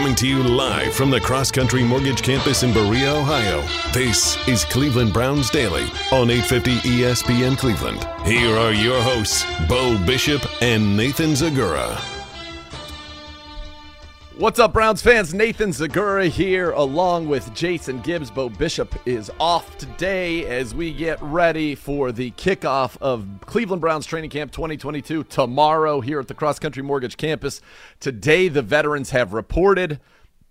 Coming to you live from the Cross Country Mortgage Campus in Berea, Ohio. This is Cleveland Browns Daily on 850 ESPN Cleveland. Here are your hosts, Bo Bishop and Nathan Zegura. What's up, Browns fans? Nathan Zegura here, along with Jason Gibbs. Bo Bishop is off today as we get ready for the kickoff of Cleveland Browns Training Camp 2022 tomorrow here at the Cross Country Mortgage Campus. Today, the veterans have reported.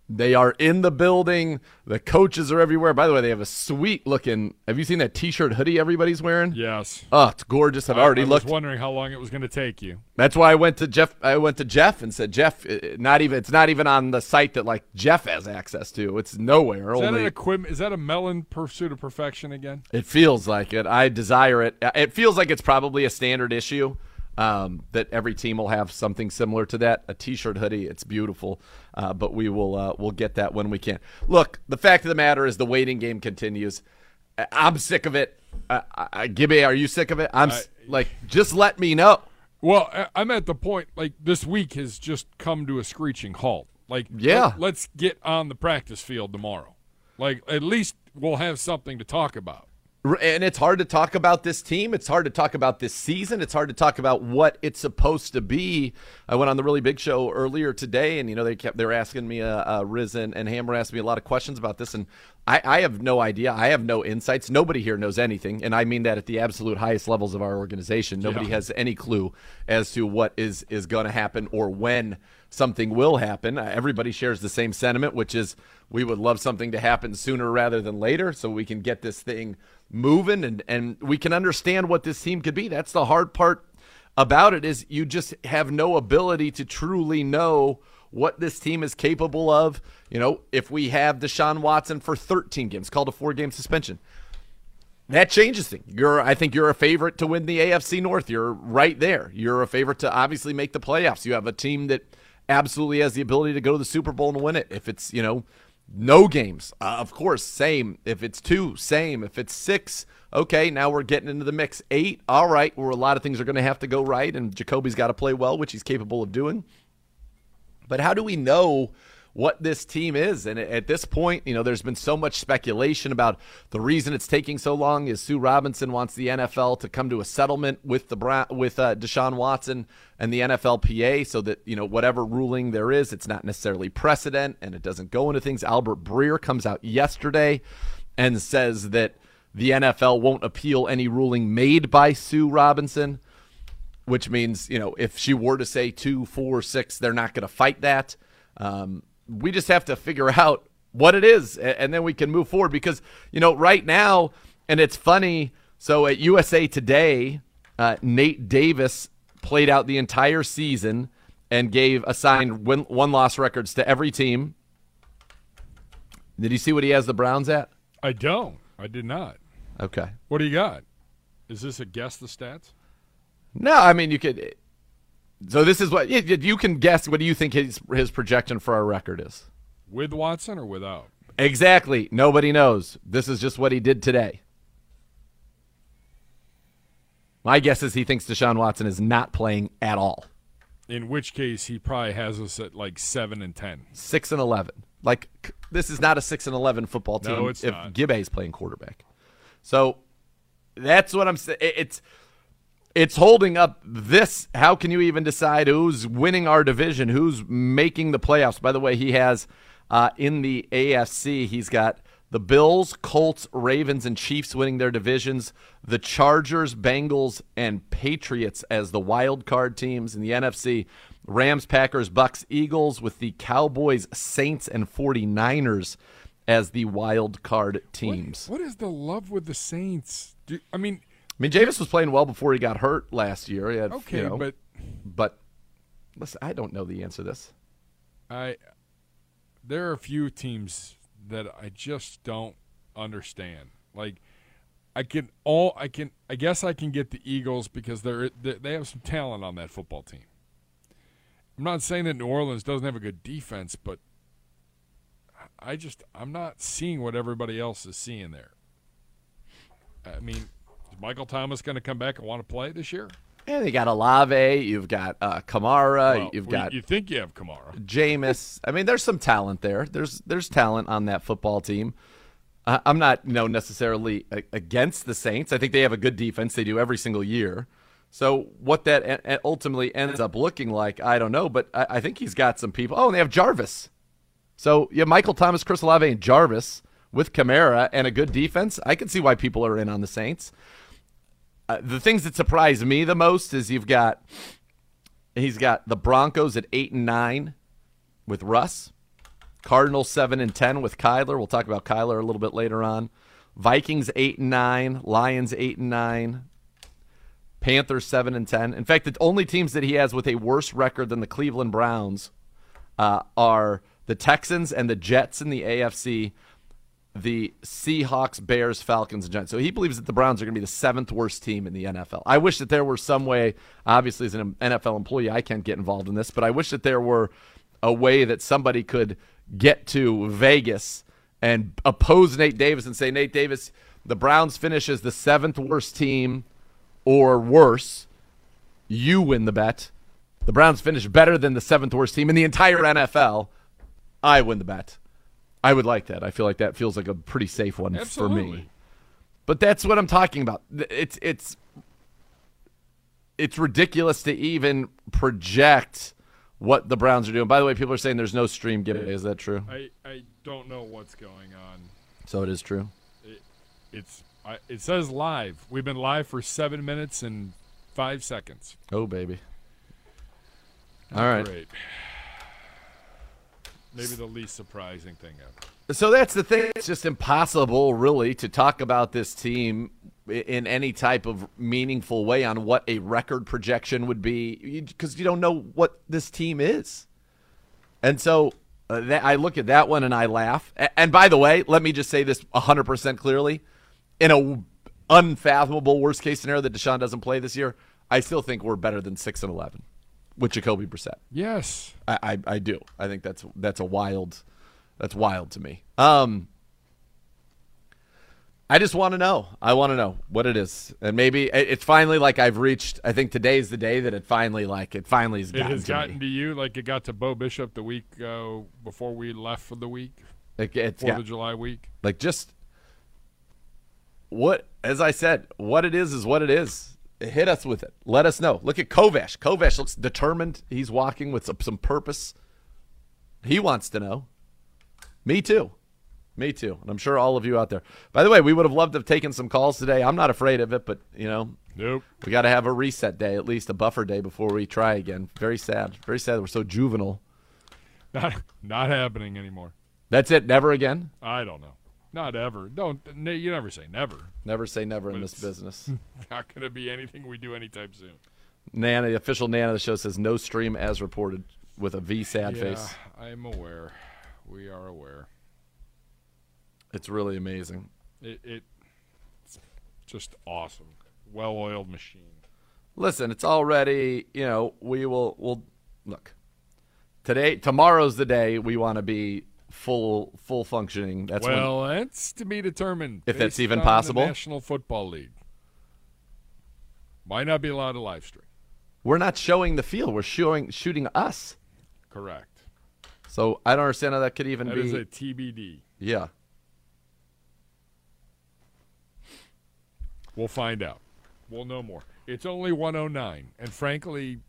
They are in the building. The coaches are everywhere. By the way, they have a sweet looking. Have you seen that T-shirt hoodie everybody's wearing? Yes. Oh, it's gorgeous. I've already I, I looked. was wondering how long it was going to take you. That's why I went to Jeff. I went to Jeff and said, Jeff, not even. It's not even on the site that like Jeff has access to. It's nowhere. Is that only an equipment? Is that a melon pursuit of perfection again? it feels like it. I desire it. It feels like it's probably a standard issue. Um, that every team will have something similar to that. A T-shirt, hoodie. It's beautiful, uh, but we will uh, we'll get that when we can. Look, the fact of the matter is the waiting game continues. I- I'm sick of it. Uh, I, Gibby, are you sick of it? I'm s like, just let me know. Well, I- I'm at the point like this week has just come to a screeching halt. Like, Yeah. let, us get on the practice field tomorrow. Like, at least we'll have something to talk about. And it's hard to talk about this team. It's hard to talk about this season. It's hard to talk about what it's supposed to be. I went on the really big show earlier today, and you know they kept they were asking me, uh, uh, Riz and, and Hammer asked me a lot of questions about this, and I, I have no idea. I have no insights. Nobody here knows anything, and I mean that at the absolute highest levels of our organization. Nobody has any clue as to what is is going to happen or when something will happen. Uh, everybody shares the same sentiment, which is we would love something to happen sooner rather than later, so we can get this thing moving and and we can understand what this team could be. That's the hard part about it is you just have no ability to truly know what this team is capable of. You know, if we have Deshaun Watson for 13 games, called a four game suspension. That changes things. You're, I think, you're a favorite to win the AFC North. You're right there. You're a favorite to obviously make the playoffs. You have a team that absolutely has the ability to go to the Super Bowl and win it. If it's you know no games, uh, of course, same. If it's two, same. If it's six, okay, now we're getting into the mix. Eight, all right, where a lot of things are going to have to go right, and Jacoby's got to play well, which he's capable of doing. But how do we know what this team is? And at this point, you know, there's been so much speculation about the reason it's taking so long is Sue Robinson wants the NFL to come to a settlement with the Brown, with uh, Deshaun Watson and the NFLPA, so that you know whatever ruling there is, it's not necessarily precedent and it doesn't go into things. Albert Breer comes out yesterday and says that the NFL won't appeal any ruling made by Sue Robinson which means you know if she were to say two, four, six, they're not going to fight that. Um, we just have to figure out what it is, a- and then we can move forward. Because you know, right now, and it's funny. So at USA Today, uh, Nate Davis played out the entire season and gave assigned win- one loss records to every team. Did you see what he has the Browns at? I don't. I did not. Okay. What do you got? Is this a guess the stats? No, I mean you could. So this is what you, can guess. What do you think his his projection for our record is? With Watson or without? Exactly. Nobody knows. This is just what he did today. My guess is he thinks Deshaun Watson is not playing at all. In which case, he probably has us at like seven and ten. Six and eleven. Like this is not a six and eleven football team. No, it's if not. Gibbe is playing quarterback. So that's what I'm saying. It's it's holding up this. How can you even decide who's winning our division? Who's making the playoffs? By the way, he has uh, in the AFC, he's got the Bills, Colts, Ravens, and Chiefs winning their divisions. The Chargers, Bengals, and Patriots as the wild card teams in the NFC. Rams, Packers, Bucs, Eagles, with the Cowboys, Saints, and 49ers as the wild card teams. What is the love with the Saints? Do, I mean, mean, Javis was playing well before he got hurt last year. Had, okay, you know, but but listen, I don't know the answer to this. I there are a few teams that I just don't understand. Like I can all I can I guess I can get the Eagles because they're they they have some talent on that football team. I'm not saying that New Orleans doesn't have a good defense, but I just I'm not seeing what everybody else is seeing there. I mean, Michael Thomas going to come back and want to play this year? And you got Olave. you've got uh, Kamara, Well, you've we- got You think you have Kamara? Jameis. I mean, there's some talent there. There's there's talent on that football team. Uh, I'm not, you know, necessarily against the Saints. I think they have a good defense. They do every single year. So what that ultimately ends up looking like, I don't know. But I, I think he's got some people. Oh, and they have Jarvis. So yeah, Michael Thomas, Chris Olave, and Jarvis with Kamara and a good defense. I can see why people are in on the Saints. Uh, the things that surprise me the most is you've got he's got the Broncos at eight and nine with Russ, Cardinals seven and ten with Kyler. We'll talk about Kyler a little bit later on. Vikings eight and nine, Lions eight and nine, Panthers seven and ten. In fact, the only teams that he has with a worse record than the Cleveland Browns uh, are the Texans and the Jets in the AFC, the Seahawks, Bears, Falcons, and Giants. So he believes that the Browns are going to be the seventh worst team in the NFL. I wish that there were some way, obviously, as an NFL employee, I can't get involved in this, but I wish that there were a way that somebody could get to Vegas and oppose Nate Davis and say, Nate Davis, the Browns finish as the seventh worst team or worse. You win the bet. The Browns finish better than the seventh worst team in the entire NFL. I win the bet. I would like that. I feel like that feels like a pretty safe one for me. Absolutely. But that's what I'm talking about. It's it's it's ridiculous to even project what the Browns are doing. By the way, people are saying there's no stream giveaway. Is that true? I, I don't know what's going on. So it is true. It's I, it says live. We've been live for seven minutes and five seconds. Oh baby. All right. Great. Maybe the least surprising thing ever. So that's the thing. It's just impossible, really, to talk about this team in any type of meaningful way on what a record projection would be because you don't know what this team is. And so uh, that, I look at that one and I laugh. And by the way, let me just say this 100% clearly. In a unfathomable worst case scenario that Deshaun doesn't play this year, I still think we're better than 6 and 11 with Jacoby Brissett. Yes. I, I, I do. I think that's that's a wild that's wild to me. Um I just want to know. I want to know what it is. And maybe it- it's finally like I've reached I think today's the day that it finally like it finally has It gotten has to gotten me. to you like it got to Bo Bishop the week uh, before we left for the week, Like it's Fourth of July week. like just what as I said, what it is is what it is. Hit us with it. Let us know. Look at Kovash. Kovash looks determined. He's walking with some, some purpose. He wants to know. Me too. Me too. And I'm sure all of you out there. By the way, we would have loved to have taken some calls today. I'm not afraid of it, but you know, Nope. we got to have a reset day, at least a buffer day before we try again. Very sad. Very sad. We're so juvenile. Not not happening anymore. That's it. Never again. I don't know. Not ever. Don't you never say never. Never say never in this business. Not going to be anything we do anytime soon. Nana, the official Nana of the show says no stream as reported with a V sad yeah, face. I'm aware. We are aware. It's really amazing. It, it it's just awesome. Well-oiled machine. Listen, it's already, you know, we will we'll look. Today tomorrow's the day we want to be full full functioning. That's when well, that's to be determined. If that's even possible. National Football League might not be allowed to live stream. we're not showing the field. We're showing shooting us. Correct. So I don't understand how that could even That be is a TBD. Yeah. We'll find out. We'll know more. It's only 109, and frankly,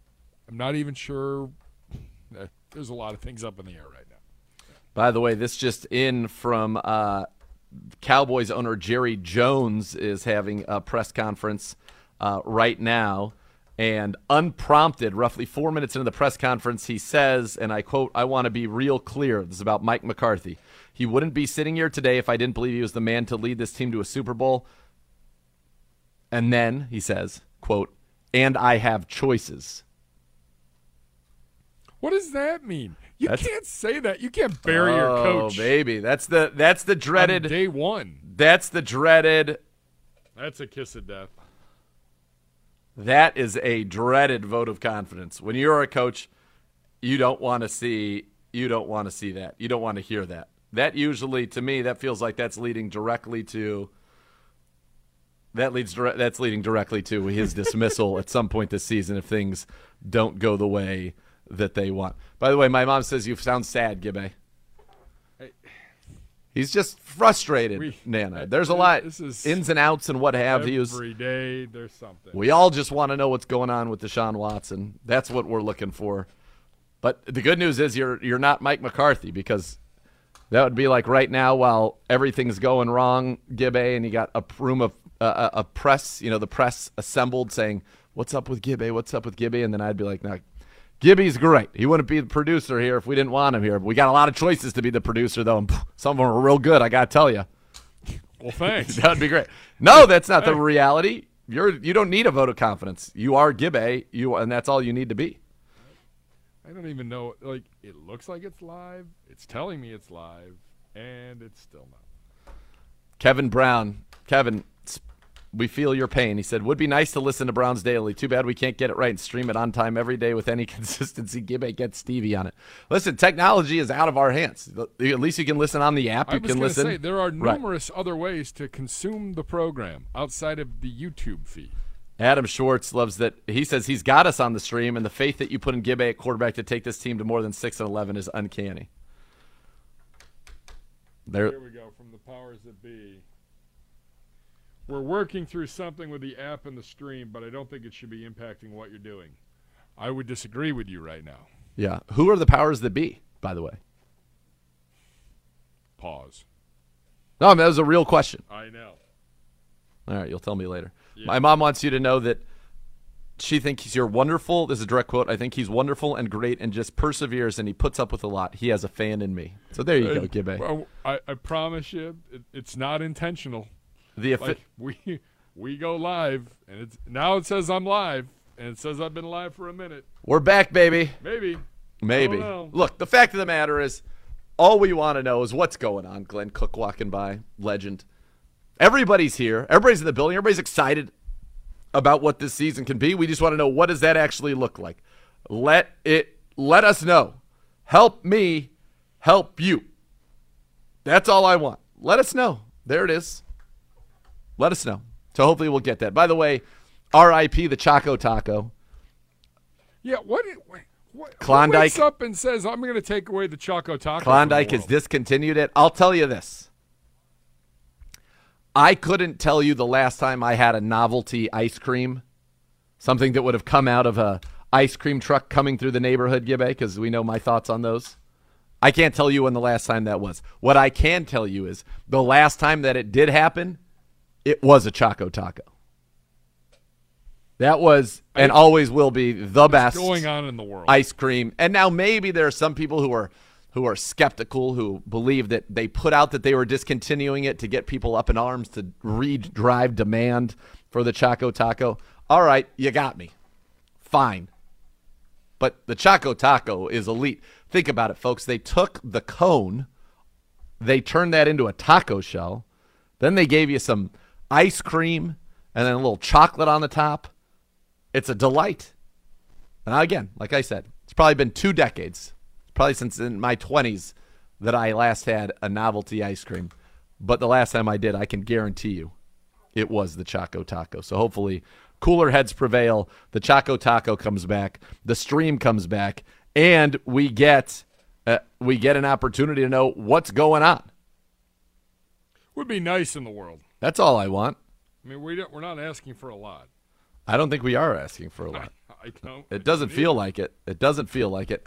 I'm not even sure. There's a lot of things up in the air right now. By the way, this just in from uh, Cowboys owner Jerry Jones is having a press conference uh, right now. And unprompted, roughly four minutes into the press conference, he says, and I quote, I want to be real clear. This is about Mike McCarthy. He wouldn't be sitting here today if I didn't believe he was the man to lead this team to a Super Bowl. And then he says, quote, and I have choices. What does that mean? You That's- can't say that. You can't bury your oh, coach. oh, baby. That's the that's the on dreaded day one. that's the dreaded That's a kiss of death. That is a dreaded vote of confidence. When you're a coach, you don't want to see you don't want to see that. You don't want to hear that. That usually to me that feels like that's leading directly to That leads dire- that's leading directly to his dismissal at some point this season if things don't go the way that they want. By the way, my mom says you sound sad, Gibbe. He's just frustrated, We- Nana. There's a lot ins and outs and what have you. Every day there's something. We all just want to know what's going on with Deshaun Watson. That's what we're looking for. But the good news is you're you're not Mike McCarthy because that would be like right now while everything's going wrong, Gibbe, and you got a room of uh, a press, you know, the press assembled saying, "What's up with Gibbe? What's up with Gibbe?" And then I'd be like, "No, Gibby's great. He wouldn't be the producer here if we didn't want him here. We got a lot of choices to be the producer, though, and some of them are real good. I got to tell you, well, thanks. that would be great. No, that's not the reality. You're you don't need a vote of confidence. You are Gibby. you and that's all you need to be. I don't even know. Like, it looks like it's live. It's telling me it's live, and it's still not. Kevin Brown, Kevin, we feel your pain. He said, "Would be nice to listen to Browns daily. Too bad we can't get it right and stream it on time every day with any consistency. Gibbe get Stevie on it. Listen, technology is out of our hands. At least you can listen on the app. I You was can listen. say there are Right. numerous other ways to consume the program outside of the YouTube feed. Adam Schwartz loves that. He says he's got us on the stream, and the faith that you put in Gibbe at quarterback to take this team to more than six and eleven is uncanny. There, Here we go from the powers that be. We're working through something with the app and the stream, but I don't think it should be impacting what you're doing. I would disagree with you right now. yeah. Who are the powers that be? By the way, Pause. no, I mean, that was a real question. I know. All right, you'll tell me later. Yeah. My mom wants you to know that she thinks you're wonderful. This is a direct quote. I think he's wonderful and great and just perseveres and he puts up with a lot. He has a fan in me. So there you go, uh, Gibbe. Well, I, I promise you, it, it's not intentional. The affi- Like we we go live, and it's now it says I'm live, and it says I've been live for a minute. we're back, baby. Maybe. Maybe. I don't know. Look, the fact of the matter is, all we want to know is what's going on. Glenn Cook walking by, legend. Everybody's here. Everybody's in the building. Everybody's excited about what this season can be. We just want to know what does that actually look like. Let it. Let us know. Help me. Help you. That's all I want. Let us know. There it is. Let us know. So hopefully we'll get that. By the way, R.I.P. the Choco Taco. Yeah. What? What? what Klondike- wakes up and says I'm going to take away the Choco Taco. Klondike has discontinued it. I'll tell you this. I couldn't tell you the last time I had a novelty ice cream, something that would have come out of a ice cream truck coming through the neighborhood, Gibbe, because we know my thoughts on those. I can't tell you when the last time that was. What I can tell you is the last time that it did happen, it was a Choco Taco. That was and always will be the best going on in the world. ice cream. And now maybe there are some people who are who are skeptical who believe that they put out that they were discontinuing it to get people up in arms to re-drive demand for the Choco Taco. All right, you got me. Fine. But the Choco Taco is elite. Think about it, folks. They took the cone, they turned that into a taco shell, then they gave you some ice cream and then a little chocolate on the top. It's a delight. And again, like I said, it's probably been two decades, probably since in my 20s, that I last had a novelty ice cream. But the last time I did, I can guarantee you it was the Choco Taco. So hopefully, cooler heads prevail. The Choco Taco comes back, the stream comes back, and we get uh, we get an opportunity to know what's going on. Would be nice in the world. That's all I want. I mean, we don't, we're not asking for a lot. I don't think we are asking for a lot. I don't. It doesn't feel like it. It doesn't feel like it.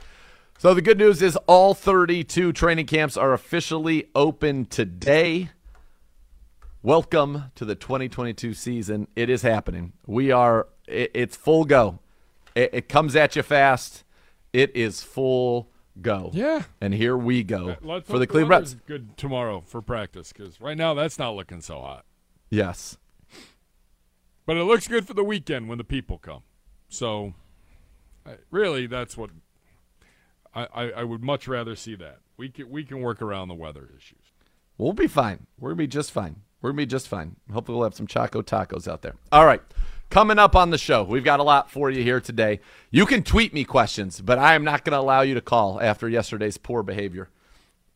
So the good news is all 32 training camps are officially open today. Welcome to the 2022 season. It is happening. We are it, it's full go. It, it comes at you fast. It is full go. Yeah. And here we go Let's for the Cleveland Browns. good tomorrow for practice because right now that's not looking so hot. Yes. But it looks good for the weekend when the people come. So, I, really, that's what I, I, I would much rather see that. We can we can work around the weather issues. We'll be fine. We're gonna be just fine. We're gonna be just fine. Hopefully, we'll have some Choco tacos out there. All right. Coming up on the show, we've got a lot for you here today. You can tweet me questions, but I am not going to allow you to call after yesterday's poor behavior.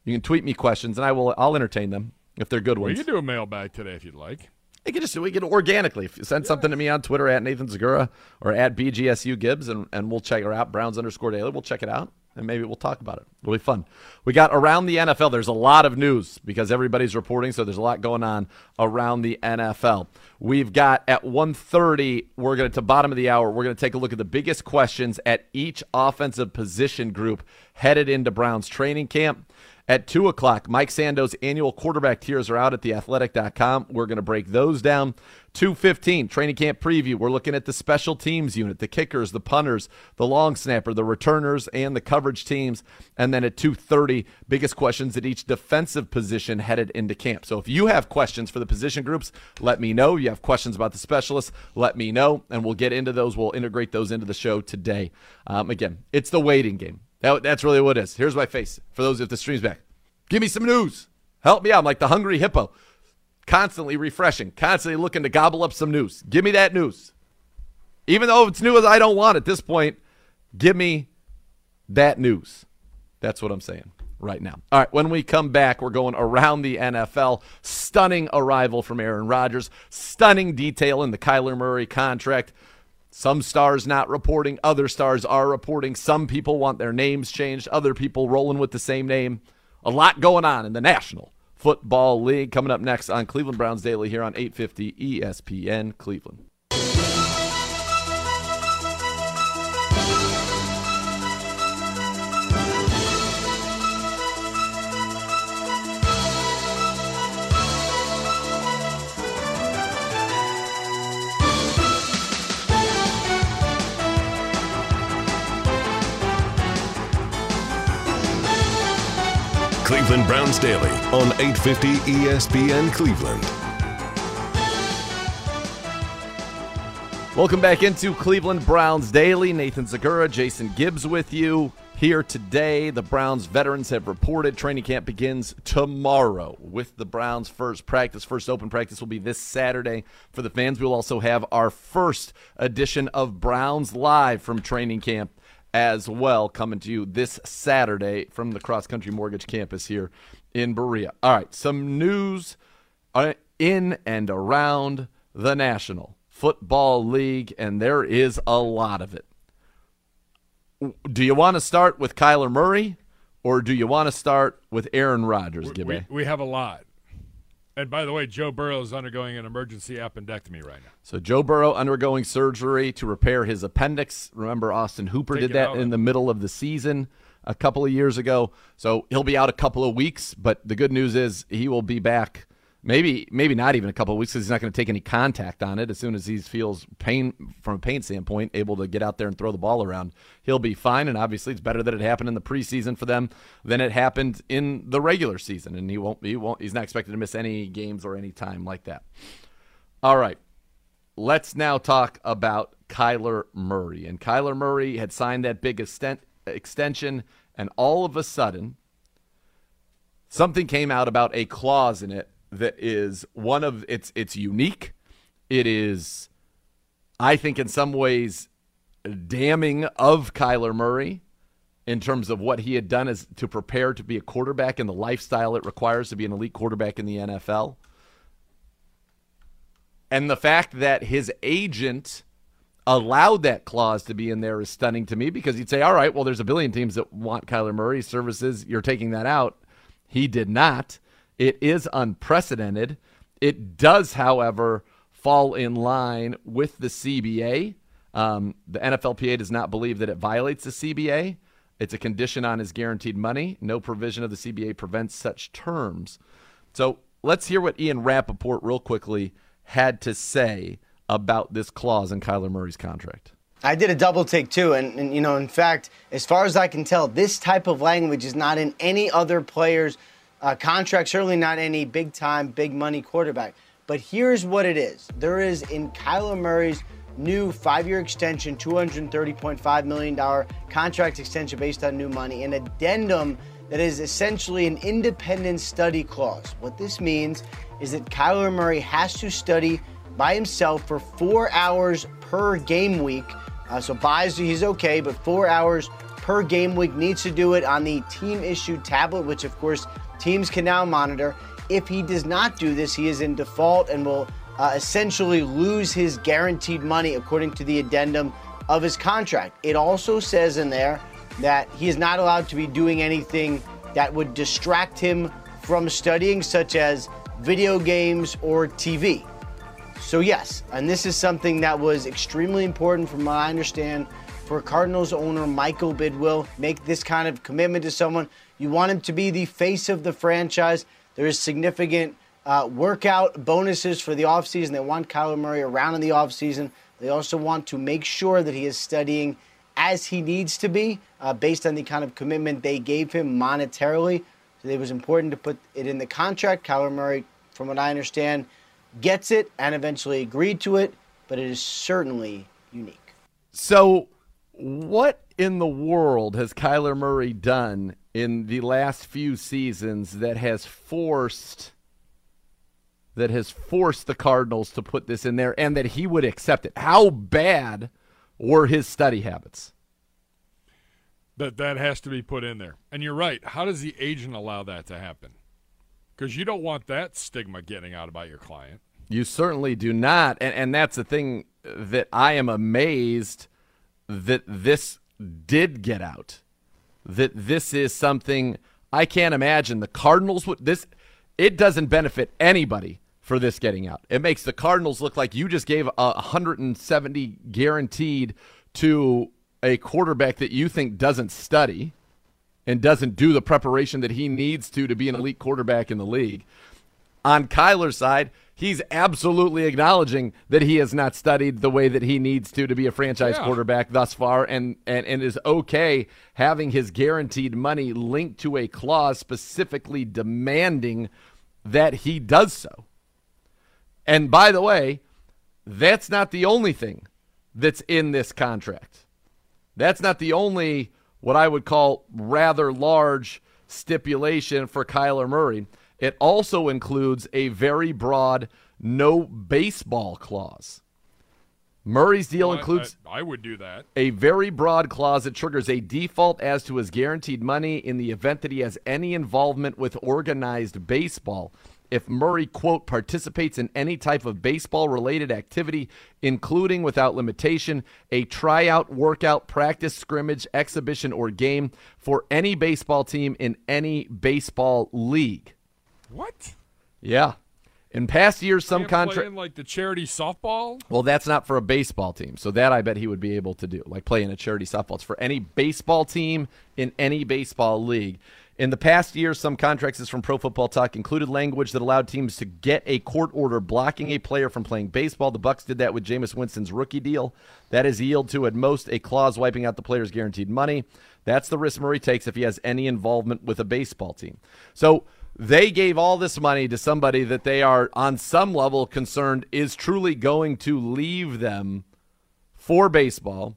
You can tweet me questions, and I will. I'll entertain them if they're good ones. can do a mailbag today if you'd like. You can just we can organically if you send yeah. something to me on Twitter at Nathan Zegura or at BGSU Gibbs, and, and we'll check it out. Browns underscore daily. We'll check it out and maybe we'll talk about it. It'll be fun. We got around the NFL. There's a lot of news because everybody's reporting, so there's a lot going on around the NFL. We've got at 1:30, we're going to to bottom of the hour, we're going to take a look at the biggest questions at each offensive position group headed into Browns training camp. At 2 o'clock, Mike Sando's annual quarterback tiers are out at theathletic.com. We're going to break those down. 215 training camp preview. We're looking at the special teams unit, the kickers, the punters, the long snapper, the returners, and the coverage teams. And then at 230, biggest questions at each defensive position headed into camp. So if you have questions for the position groups, let me know. You have questions about the specialists, let me know, and we'll get into those. We'll integrate those into the show today. Um, again, it's the waiting game. That, that's really what it is. Here's my face for those if the stream's back. Give me some news. Help me out. I'm like the hungry hippo constantly refreshing, constantly looking to gobble up some news. Give me that news. Even though it's new as I don't want at this point, give me that news. That's what I'm saying right now. All right, when we come back, we're going around the NFL. Stunning arrival from Aaron Rodgers, stunning detail in the Kyler Murray contract. Some stars not reporting, other stars are reporting. Some people want their names changed, other people rolling with the same name. A lot going on in the National Football League. Coming up next on Cleveland Browns Daily here on 850 ESPN Cleveland. Cleveland Browns Daily on 850 ESPN Cleveland. Welcome back into Cleveland Browns Daily. Nathan Zegura, Jason Gibbs with you here today. The Browns veterans have reported training camp begins tomorrow with the Browns' first practice. First open practice will be this Saturday. For the fans, we'll also have our first edition of Browns Live from training camp as well, coming to you this Saturday from the Cross Country Mortgage campus here in Berea. All right, some news uh, in and around the National Football League, and there is a lot of it. Do you want to start with Kyler Murray, or do you want to start with Aaron Rodgers, we, we, we have a lot. And by the way, Joe Burrow is undergoing an emergency appendectomy right now. So Joe Burrow undergoing surgery to repair his appendix. Remember, Austin Hooper Take did that in the middle of the season a couple of years ago. So he'll be out a couple of weeks, but the good news is he will be back maybe maybe not even a couple of weeks because he's not going to take any contact on it. As soon as he feels pain from a pain standpoint, able to get out there and throw the ball around, he'll be fine. And obviously, it's better that it happened in the preseason for them than it happened in the regular season. And he won't he won't he's not expected to miss any games or any time like that. All right, let's now talk about Kyler Murray. And Kyler Murray had signed that big extent, extension, and all of a sudden. Something came out about a clause in it that is one of it's it's unique. It is, I think, in some ways, damning of Kyler Murray in terms of what he had done is to prepare to be a quarterback and the lifestyle it requires to be an elite quarterback in the NFL. And the fact that his agent allowed that clause to be in there is stunning to me because he'd say, all right, well, there's a billion teams that want Kyler Murray's services. You're taking that out. He did not. It is unprecedented. It does, however, fall in line with the CBA. Um, the NFLPA does not believe that it violates the CBA. It's a condition on his guaranteed money. No provision of the CBA prevents such terms. So let's hear what Ian Rapoport, real quickly, had to say about this clause in Kyler Murray's contract. I did a double take too, and, and, you know, in fact, as far as I can tell, this type of language is not in any other player's uh, contract, certainly not any big time, big money quarterback. But here's what it is there is in Kyler Murray's new five year extension, $230.5 million contract extension based on new money, an addendum that is essentially an independent study clause. What this means is that Kyler Murray has to study by himself for four hours per game week. Uh, so buys he's okay, but four hours per game week needs to do it on the team issued tablet, which of course Teams can now monitor. If he does not do this, he is in default and will uh, essentially lose his guaranteed money according to the addendum of his contract. It also says in there that he is not allowed to be doing anything that would distract him from studying, such as video games or TV. So, yes, and this is something that was extremely important from what I understand for Cardinals owner Michael Bidwill. Make this kind of commitment to someone. You want him to be the face of the franchise. There is significant uh, workout bonuses for the offseason. They want Kyler Murray around in the offseason. They also want to make sure that he is studying as he needs to be uh, based on the kind of commitment they gave him monetarily. So it was important to put it in the contract. Kyler Murray, from what I understand, gets it and eventually agreed to it, but it is certainly unique. So, what in the world has Kyler Murray done in the last few seasons that has forced that has forced the Cardinals to put this in there and that he would accept it? How bad were his study habits? That that has to be put in there. And you're right. How does the agent allow that to happen? Because you don't want that stigma getting out about your client. You certainly do not. And, and that's the thing that I am amazed that this did get out. That this is something I can't imagine. The Cardinals would this it doesn't benefit anybody for this getting out. It makes the Cardinals look like you just gave a 170 guaranteed to a quarterback that you think doesn't study and doesn't do the preparation that he needs to to be an elite quarterback in the league. On Kyler's side, he's absolutely acknowledging that he has not studied the way that he needs to to be a franchise yeah. quarterback thus far and, and, and is okay having his guaranteed money linked to a clause specifically demanding that he does so. And by the way, that's not the only thing that's in this contract. That's not the only what I would call rather large stipulation for Kyler Murray. It also includes a very broad no baseball clause. Murray's deal oh, well, includes I, I, would do that. A very broad clause that triggers a default as to his guaranteed money in the event that he has any involvement with organized baseball if Murray, quote, participates in any type of baseball related activity, including without limitation a tryout, workout, practice, scrimmage, exhibition, or game for any baseball team in any baseball league. What? Yeah. In past years, some contract like the charity softball. Well, that's not for a baseball team, so that I bet he would be able to do, like playing a charity softball. It's for any baseball team in any baseball league. In the past year, some contracts is from Pro Football Talk included language that allowed teams to get a court order blocking a player from playing baseball. The Bucs did that with Jameis Winston's rookie deal. That is yield to at most a clause wiping out the player's guaranteed money. That's the risk Murray takes if he has any involvement with a baseball team. So they gave all this money to somebody that they are on some level concerned is truly going to leave them for baseball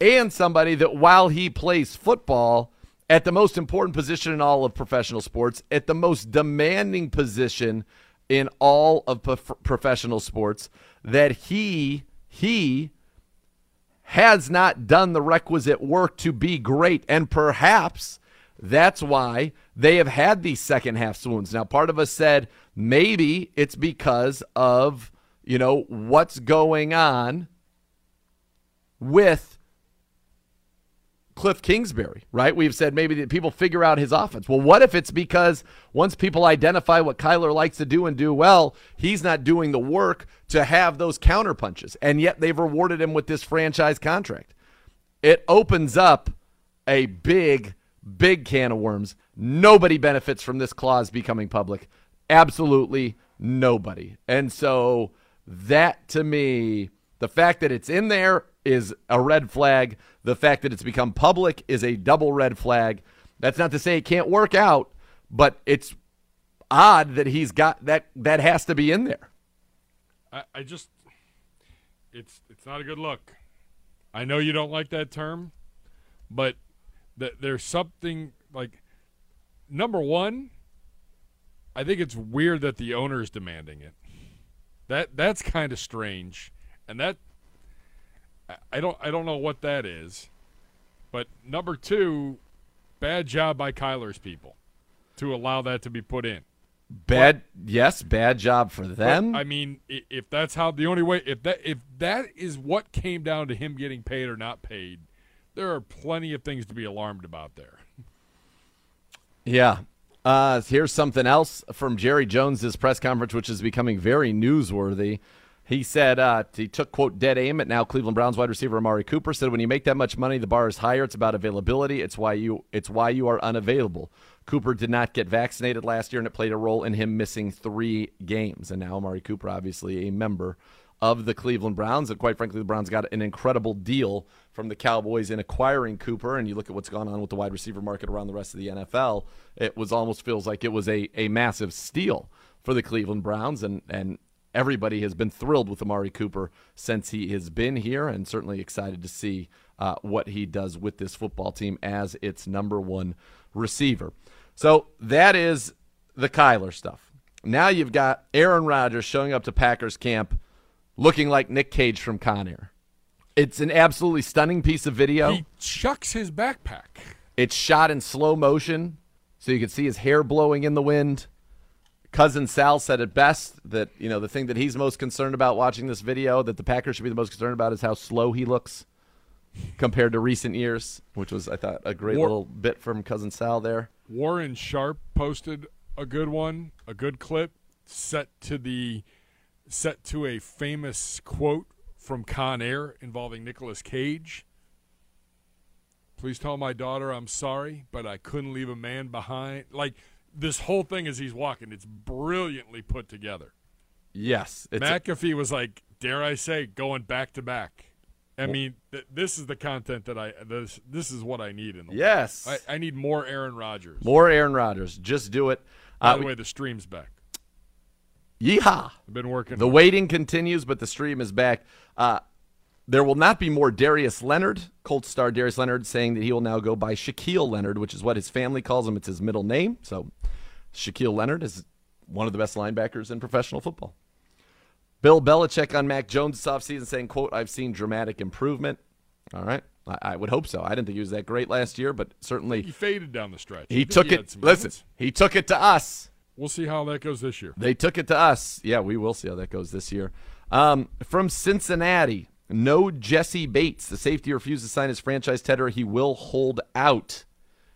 and somebody that while he plays football at the most important position in all of professional sports, at the most demanding position in all of prof- professional sports, that he he has not done the requisite work to be great, and perhaps that's why they have had these second half swoons. Now, part of us said maybe it's because of you know what's going on with Cliff Kingsbury, right? We've said maybe that people figure out his offense. Well, what if it's because once people identify what Kyler likes to do and do well, he's not doing the work to have those counter punches, and yet they've rewarded him with this franchise contract. It opens up a big, big can of worms. Nobody benefits from this clause becoming public. Absolutely nobody. And so that to me, the fact that it's in there is a red flag. The fact that it's become public is a double red flag. That's not to say it can't work out, but it's odd that he's got that. That has to be in there. I, I just, it's it's not a good look. I know you don't like that term, but th- there's something like number one. I think it's weird that the owner is demanding it. That that's kind of strange, and that I don't I don't know what that is. But number two, bad job by Kyler's people to allow that to be put in. Bad, yes, bad job for them. But, I mean, if that's how the only way, if that if that is what came down to him getting paid or not paid, there are plenty of things to be alarmed about there. Yeah. Uh, here's something else from Jerry Jones's press conference, which is becoming very newsworthy. He said uh, he took quote dead aim at now Cleveland Browns wide receiver Amari Cooper. Said when you make that much money, the bar is higher. It's about availability. It's why you it's why you are unavailable. Cooper did not get vaccinated last year, and it played a role in him missing three games. And now Amari Cooper, obviously a member of the Cleveland Browns, and quite frankly, the Browns got an incredible deal from the Cowboys in acquiring Cooper. And you look at what's gone on with the wide receiver market around the rest of the NFL, it was almost feels like it was a a massive steal for the Cleveland Browns, and and everybody has been thrilled with Amari Cooper since he has been here, and certainly excited to see uh, what he does with this football team as its number one receiver. So that is the Kyler stuff. Now you've got Aaron Rodgers showing up to Packers camp looking like Nick Cage from Con Air. It's an absolutely stunning piece of video. He chucks his backpack. It's shot in slow motion, so you can see his hair blowing in the wind cousin Sal said it best that you know the thing that he's most concerned about watching this video that the Packers should be the most concerned about is how slow he looks compared to recent years, which was I thought a great War- little bit from cousin Sal there. Warren Sharp posted a good one, a good clip set to the set to a famous quote from Con Air involving Nicolas Cage. Please tell my daughter I'm sorry, but I couldn't leave a man behind. Like this whole thing as he's walking. It's brilliantly put together. Yes, McAfee a- was like, dare I say, going back to back. I mean, th- this is the content that I this this is what I need in the yes. I, I, need more Aaron Rodgers. More Aaron Rodgers. Just do it. By uh, the way, the stream's back. Yeehaw! I've been working. The waiting continues, but the stream is back. Uh, there will not be more Darius Leonard. Colts star Darius Leonard saying that he will now go by Shaquille Leonard, which is what his family calls him. It's his middle name. So Shaquille Leonard is one of the best linebackers in professional football. Bill Belichick on Mac Jones this offseason saying, quote, I've seen dramatic improvement. All right. I, I, would hope so. I didn't think he was that great last year, but certainly he faded down the stretch. He took he it. Listen, he took it to us. We'll see how that goes this year. They took it to us. Yeah, we will see how that goes this year. Um, from Cincinnati, no Jessie Bates. The safety refused to sign his franchise tender. He will hold out.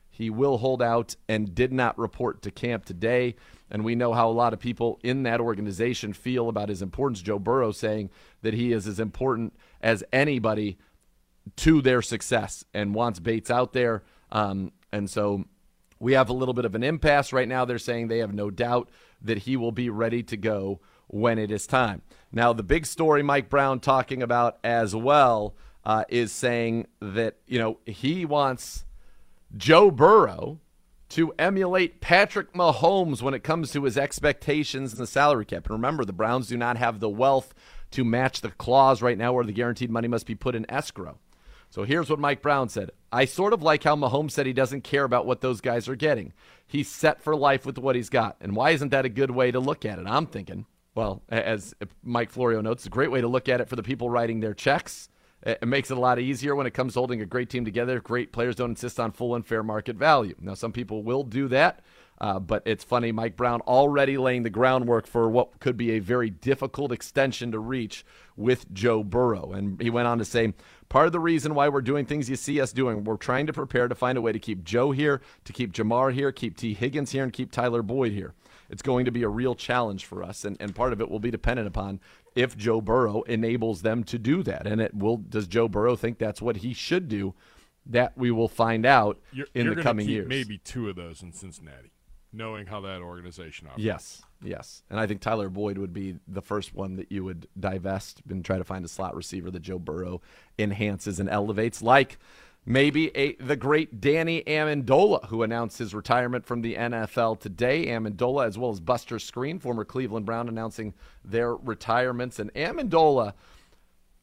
He will hold out and did not report to camp today. And we know how a lot of people in that organization feel about his importance. Joe Burrow saying that he is as important as anybody to their success and wants Bates out there. Um, and so we have a little bit of an impasse right now. They're saying they have no doubt that he will be ready to go when it is time. Now, the big story Mike Brown talking about as well uh, is saying that, you know, he wants Joe Burrow to emulate Patrick Mahomes when it comes to his expectations in the salary cap. And remember, the Browns do not have the wealth to match the clause right now where the guaranteed money must be put in escrow. So here's what Mike Brown said. I sort of like how Mahomes said he doesn't care about what those guys are getting. He's set for life with what he's got. And why isn't that a good way to look at it? I'm thinking, well, as Mike Florio notes, a great way to look at it for the people writing their checks it makes it a lot easier when it comes to holding a great team together. Great players don't insist on full and fair market value. Now, some people will do that, uh, but it's funny. Mike Brown already laying the groundwork for what could be a very difficult extension to reach with Joe Burrow. And he went on to say, part of the reason why we're doing things you see us doing, we're trying to prepare to find a way to keep Joe here, to keep Ja'Marr here, keep Tee Higgins here, and keep Tyler Boyd here it's going to be a real challenge for us, and, and part of it will be dependent upon if Joe Burrow enables them to do that. And it will. Does Joe Burrow think that's what he should do? That we will find out you're, in you're the coming years. Maybe two of those in Cincinnati, knowing how that organization operates. Yes, yes, and I think Tyler Boyd would be the first one that you would divest and try to find a slot receiver that Joe Burrow enhances and elevates, like Maybe a, the great Danny Amendola, who announced his retirement from the NFL today. Amendola, as well as Buster Skrine, former Cleveland Brown, announcing their retirements. And Amendola,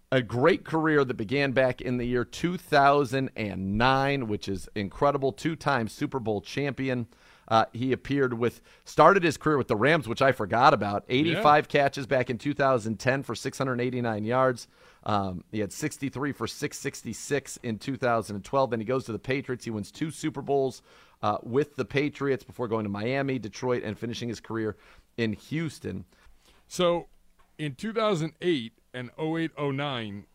a great career that began back in the year 2009, which is incredible. Two time Super Bowl champion. Uh, he appeared with, started his career with the Rams, which I forgot about. 85 yeah. catches back in 2010 for 689 yards. Um, he had 63 for 666 in 2012. Then he goes to the Patriots. He wins two Super Bowls uh, with the Patriots before going to Miami, Detroit, and finishing his career in Houston. So in 2008 and 08 09,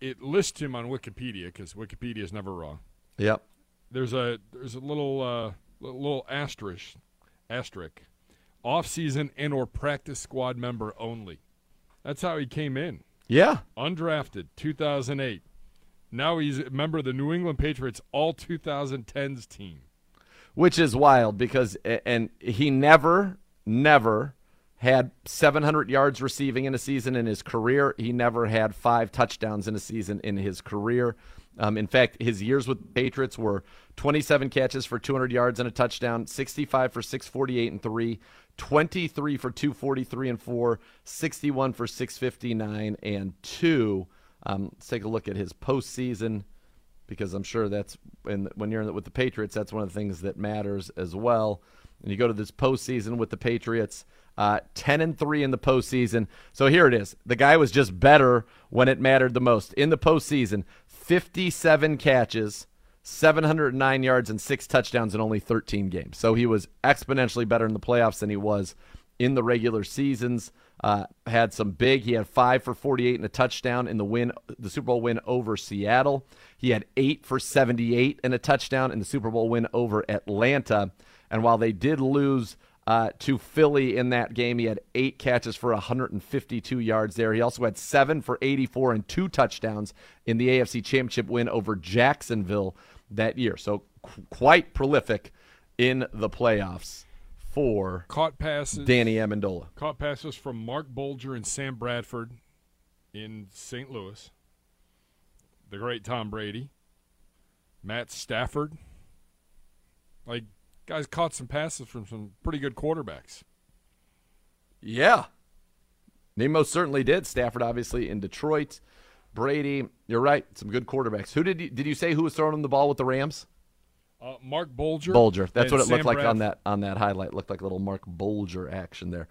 it lists him on Wikipedia because Wikipedia is never wrong. Yep. There's a there's a little uh, little asterisk asterisk off season and or practice squad member only. That's how he came in. Yeah. Undrafted, 2008. Now he's a member of the New England Patriots all 2010s team. Which is wild because and he never never had 700 yards receiving in a season in his career. He never had five touchdowns in a season in his career. Um, in fact, his years with the Patriots were 27 catches for 200 yards and a touchdown, 65 for 648 and 3, 23 for 243 and 4, 61 for 659 and 2. Um, let's take a look at his postseason because I'm sure that's when, you're with the Patriots, that's one of the things that matters as well. And you go to this postseason with the Patriots, uh, 10 and 3 in the postseason. So here it is. The guy was just better when it mattered the most. In the postseason, 57 catches, 709 yards, and six touchdowns in only 13 games. So he was exponentially better in the playoffs than he was in the regular seasons. Uh, had some big. He had five for 48 and a touchdown in the win, the Super Bowl win over Seattle. He had eight for 78 and a touchdown in the Super Bowl win over Atlanta. And while they did lose uh, to Philly in that game, he had eight catches for 152 yards there. He also had seven for 84 and two touchdowns in the AFC Championship win over Jacksonville that year. So qu- quite prolific in the playoffs for caught passes Danny Amendola. Caught passes from Marc Bulger and Sam Bradford in St. Louis. The great Tom Brady. Matt Stafford. Like guys caught some passes from some pretty good quarterbacks. Yeah. Most certainly did. Stafford obviously in Detroit. Brady, you're right. Some good quarterbacks. Who did you, did you say who was throwing them the ball with the Rams? Uh, Marc Bulger. Bulger. That's what it Sam looked like Bradford. on that on that highlight. Looked like a little Marc Bulger action there.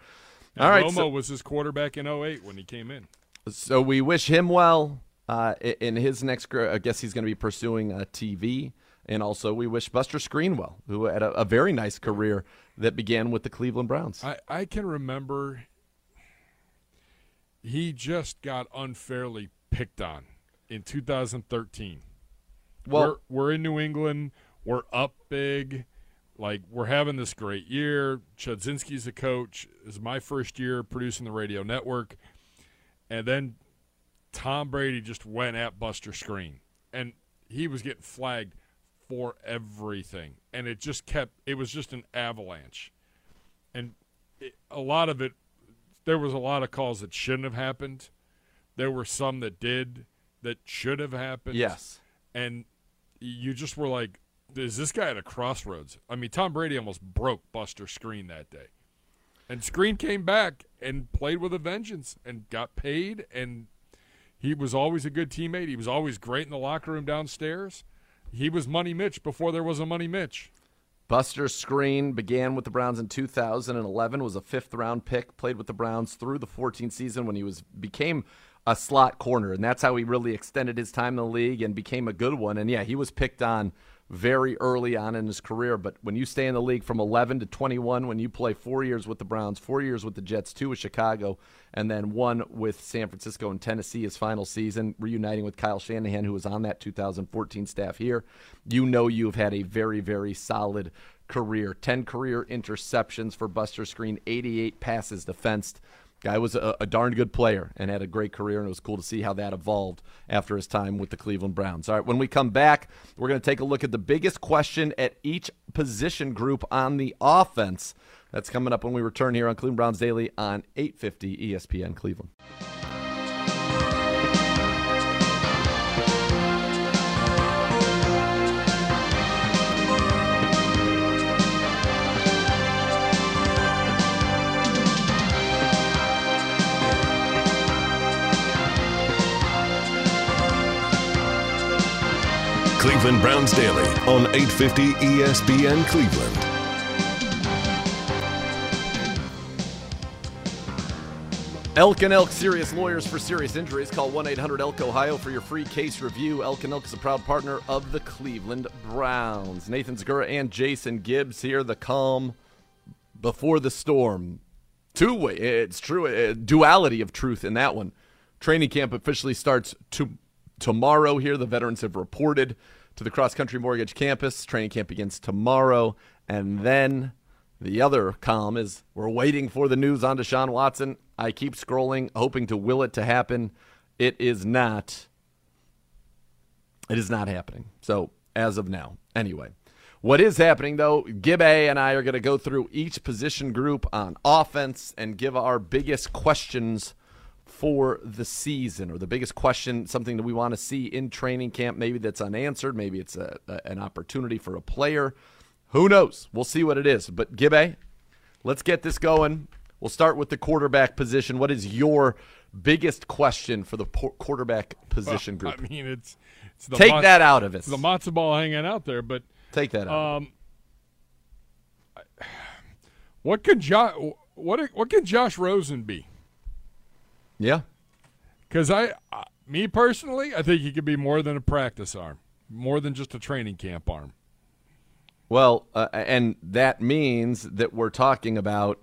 And All right. Romo So, was his quarterback in 08 when he came in. so we wish him well uh, in his next. I guess he's going to be pursuing a TV, and also we wish Buster Skrine well, who had a, a very nice career that began with the Cleveland Browns. I, I can remember he just got unfairly picked on in 2013. well, we're, we're in New England. We're up big. Like, we're having this great year. Chudzinski's a coach. This is my first year producing the radio network. And then Tom Brady just went at Buster Skrine. And he was getting flagged for everything. And it just kept, it was just an avalanche. And it, a lot of it, there was a lot of calls that shouldn't have happened. There were some that did that should have happened yes. and you just were like, "Is this guy at a crossroads?" I mean, Tom Brady almost broke Buster Skrine that day, and Skrine came back and played with a vengeance and got paid, and he was always a good teammate. He was always great in the locker room downstairs. He was Money Mitch before there was a Money Mitch. Buster Skrine began with the Browns in 2011. Was a fifth round pick. Played with the Browns through the 14th season when he was became a slot corner, and that's how he really extended his time in the league and became a good one. And yeah, he was picked on very early on in his career. But when you stay in the league from 11 to 21, when you play four years with the Browns, four years with the Jets, two with Chicago, and then one with San Francisco and Tennessee his final season, reuniting with Kyle Shanahan, who was on that 2014 staff here, you know you've had a very, very solid career. 10 career interceptions for Buster Skrine, 88 passes defensed. Guy was a, a darn good player and had a great career, and it was cool to see how that evolved after his time with the Cleveland Browns. All right, when we come back, we're going to take a look at the biggest question at each position group on the offense. That's coming up when we return here on Cleveland Browns Daily on 850 ESPN Cleveland. Cleveland Browns Daily on 850 ESPN Cleveland. Elk and Elk Serious Lawyers for Serious Injuries. Call 1 800 Elk Ohio for your free case review. Elk and Elk is a proud partner of the Cleveland Browns. Nathan Zegura and Jason Gibbs here. The calm before the storm. Two way. It's true. A duality of truth in that one. Training camp officially starts to, tomorrow here. The veterans have reported to the Cross Country Mortgage campus. Training camp begins tomorrow. And then the other calm is we're waiting for the news on Deshaun Watson. I keep scrolling, hoping to will it to happen. It is not. It is not happening. So as of now, anyway. What is happening though, Gibbe and I are going to go through each position group on offense and give our biggest questions for the season or the biggest question, something that we want to see in training camp, maybe that's unanswered, maybe it's a, a, an opportunity for a player. Who knows? We'll see what it is. But Gibbe, let's get this going. We'll start with the quarterback position. What is your biggest question for the quarterback position well, group? I mean, it's, it's take that out of it. the matzo ball hanging out there, but take that out. Um, what could Josh? What what could Josh Rosen be? Yeah, because I, uh, me personally, I think he could be more than a practice arm, more than just a training camp arm. Well, uh, and that means that we're talking about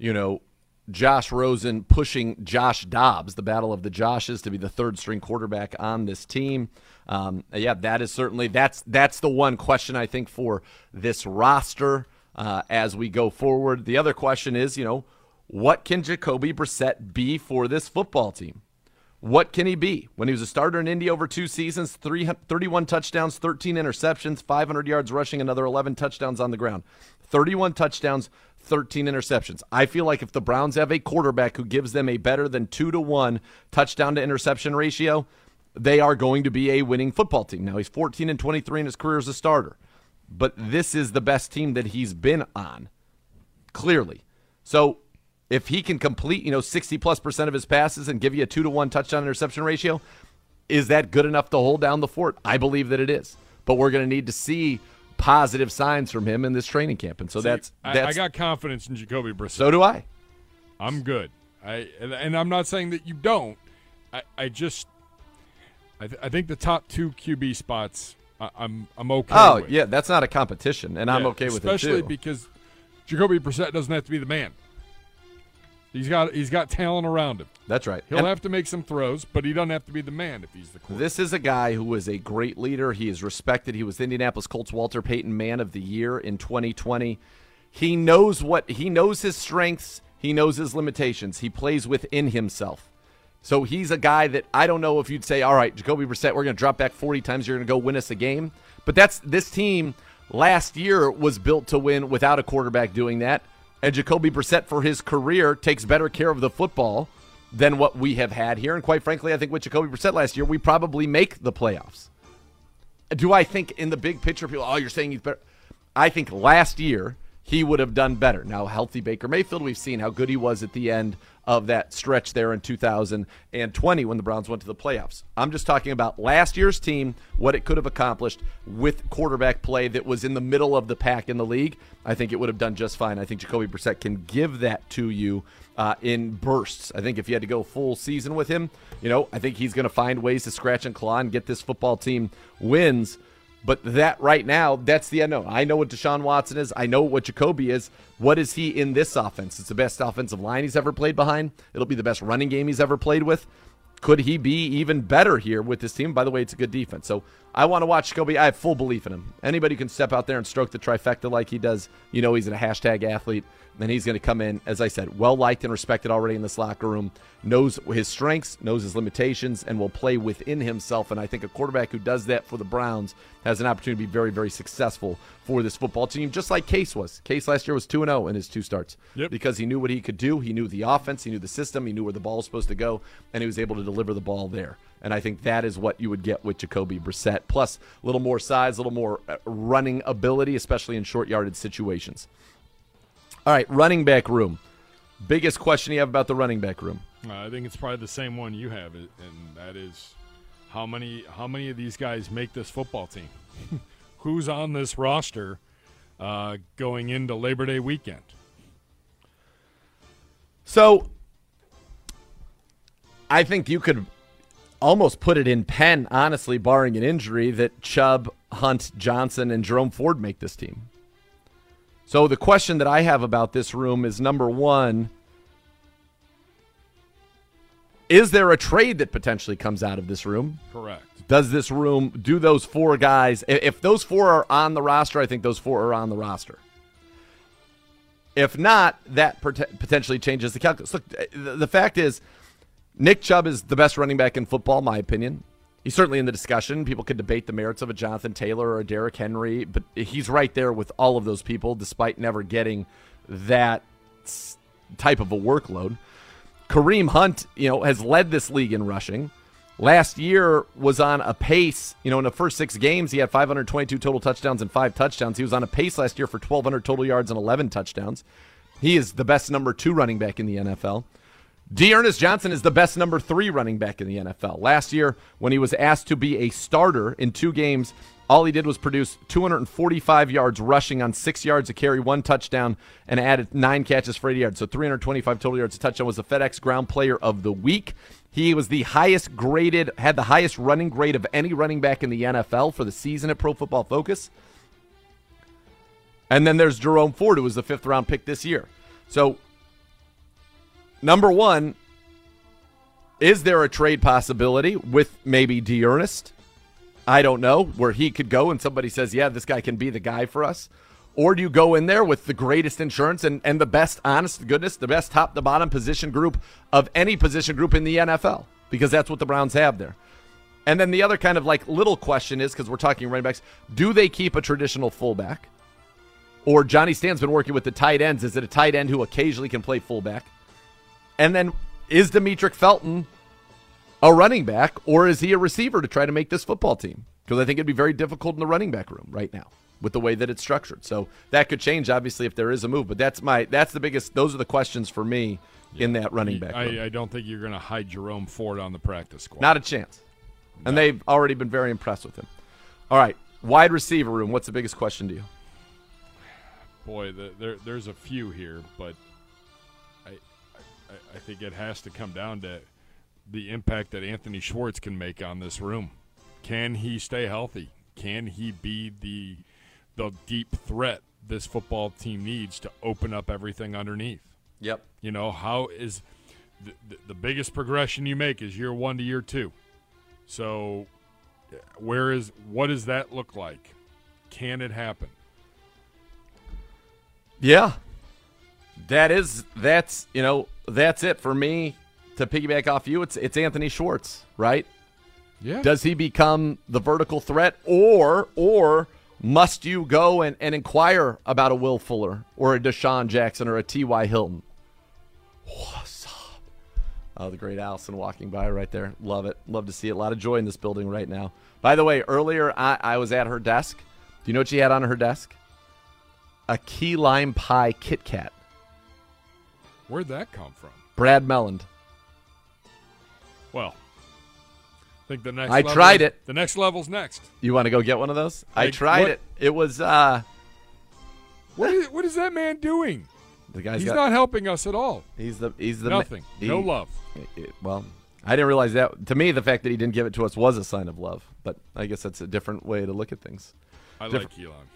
you know, Josh Rosen pushing Josh Dobbs, the battle of the Joshes, to be the third string quarterback on this team. Um, yeah, that is certainly that's that's the one question I think for this roster uh, as we go forward. The other question is, you know, what can Jacoby Brissett be for this football team? What can he be? When he was a starter in Indy over two seasons, 31 touchdowns, 13 interceptions, 500 yards rushing, another 11 touchdowns on the ground. 31 touchdowns, 13 interceptions. I feel like if the Browns have a quarterback who gives them a better than 2 to 1 touchdown to interception ratio, they are going to be a winning football team. Now, he's 14 and 23 in his career as a starter, but this is the best team that he's been on, clearly. So if he can complete, you know, 60 plus percent of his passes and give you a 2 to 1 touchdown interception ratio, is that good enough to hold down the fort? I believe that it is. But we're going to need to see positive signs from him in this training camp, and so See, that's, that's I, I, got confidence in Jacoby Brissett. So do I. I'm good. I and I'm not saying that you don't. I, I just I, th- I think the top two QB spots I, am I'm, I'm okay. Oh with. yeah, that's not a competition, and yeah, I'm okay with it Especially because Jacoby Brissett doesn't have to be the man. He's got he's got talent around him. That's right. He'll and have to make some throws, but he doesn't have to be the man if he's the quarterback. This is a guy who is a great leader. He is respected. He was the Indianapolis Colts Walter Payton Man of the Year in 2020. He knows what he knows his strengths, he knows his limitations. He plays within himself. So he's a guy that I don't know if you'd say, "All right, Jacoby Brissett, we're going to drop back 40 times, you're going to go win us a game." But that's this team last year was built to win without a quarterback doing that. And Jacoby Brissett for his career takes better care of the football than what we have had here. And quite frankly, I think with Jacoby Brissett last year, we probably make the playoffs. Do I think in the big picture, people, oh, you're saying he's better? I think last year he would have done better. Now, healthy Baker Mayfield, we've seen how good he was at the end of that stretch there in 2020 when the Browns went to the playoffs. I'm just talking about last year's team, what it could have accomplished with quarterback play that was in the middle of the pack in the league. I think it would have done just fine. I think Jacoby Brissett can give that to you uh, in bursts. I think if you had to go full season with him, you know, I think he's going to find ways to scratch and claw and get this football team wins. But that right now, that's the unknown. I know what Deshaun Watson is. I know what Jacoby is. What is he in this offense? It's the best offensive line he's ever played behind. It'll be the best running game he's ever played with. Could he be even better here with this team? By the way, it's a good defense. So I want to watch Jacoby. I have full belief in him. Anybody can step out there and stroke the trifecta like he does. You know, he's a hashtag athlete and he's going to come in, as I said, well liked and respected already in this locker room, knows his strengths, knows his limitations, and will play within himself. And I think a quarterback who does that for the Browns has an opportunity to be very, very successful for this football team, just like Case was. Case last year was 2 0 in his two starts yep. because he knew what he could do. He knew the offense, he knew the system, he knew where the ball was supposed to go, and he was able to deliver the ball there. And I think that is what you would get with Jacoby Brissett, plus a little more size, a little more uh, running ability, especially in short yarded situations. All right, running back room. Biggest question you have about the running back room? Uh, I think it's probably the same one you have, and that is how many how many of these guys make this football team? Who's on this roster uh, going into Labor Day weekend? So I think you could almost put it in pen, honestly, barring an injury, that Chubb, Hunt, Johnson, and Jerome Ford make this team. So the question that I have about this room is number one, is there a trade that potentially comes out of this room? Correct. Does this room do those four guys? If those four are on the roster, I think those four are on the roster. If not, that potentially changes the calculus. Look, the the fact is, Nick Chubb is the best running back in football, in my opinion. He's certainly in the discussion. People could debate the merits of a Jonathan Taylor or a Derrick Henry, but he's right there with all of those people, despite never getting that type of a workload. Kareem Hunt, you know, has led this league in rushing. Last year was on a pace, you know, in the first six games, he had 522 total touchdowns and five touchdowns. He was on a pace last year for 1,200 total yards and 11 touchdowns. He is the best number two running back in the NFL. D'Ernest Johnson is the best number three running back in the NFL. Last year, when he was asked to be a starter in two games, all he did was produce 245 yards rushing on six yards to carry, one touchdown, and added nine catches for 80 yards. So 325 total yards. A touchdown was the FedEx Ground Player of the Week. He was the highest graded, had the highest running grade of any running back in the NFL for the season at Pro Football Focus. And then there's Jerome Ford, who was the fifth round pick this year. So Number one, is there a trade possibility with maybe D'Ernest? I don't know where he could go, and somebody says, "Yeah, this guy can be the guy for us." Or do you go in there with the greatest insurance and, and the best, honest goodness, the best top to bottom position group of any position group in the NFL? Because that's what the Browns have there. And then the other kind of like little question is because we're talking running backs, do they keep a traditional fullback? Or Johnny Stan's been working with the tight ends. Is it a tight end who occasionally can play fullback? And then is Demetric Felton a running back or is he a receiver to try to make this football team? Because I think it'd be very difficult in the running back room right now with the way that it's structured. So that could change obviously if there is a move. But that's my that's the biggest those are the questions for me in that running back room. I, I don't think you're going to hide Jerome Ford on the practice squad. Not a chance. And they've already been very impressed with him. All right. Wide receiver room. What's the biggest question to you? Boy, the, there, there's a few here, but I, I think it has to come down to the impact that Anthony Schwartz can make on this room. Can he stay healthy? Can he be the the deep threat this football team needs to open up everything underneath? Yep. You know, how is the, the, the biggest progression you make is year one to year two. So, where is what does that look like? Can it happen? Yeah. That is that's you know, that's it for me to piggyback off you. It's it's Anthony Schwartz, right? Yeah. Does he become the vertical threat or or must you go and, and inquire about a Will Fuller or a DeSean Jackson or a T.Y. Hilton? What's up? Oh, the great Allison walking by right there. Love it. Love to see it. A lot of joy in this building right now. By the way, earlier I, I was at her desk. Do you know what she had on her desk? A key lime pie Kit Kat. Where'd that come from? Brad Melland. Well, I think the next. I level tried it. The next level's next. You want to go get one of those? I tried what- it. It was uh What is, what is that man doing? the guy's He's got, not helping us at all. He's the he's the Nothing. he- no love. it- well, I didn't realize that. To me, the fact that he didn't give it to us was a sign of love. But I guess that's a different way to look at things. I Different- like Elon.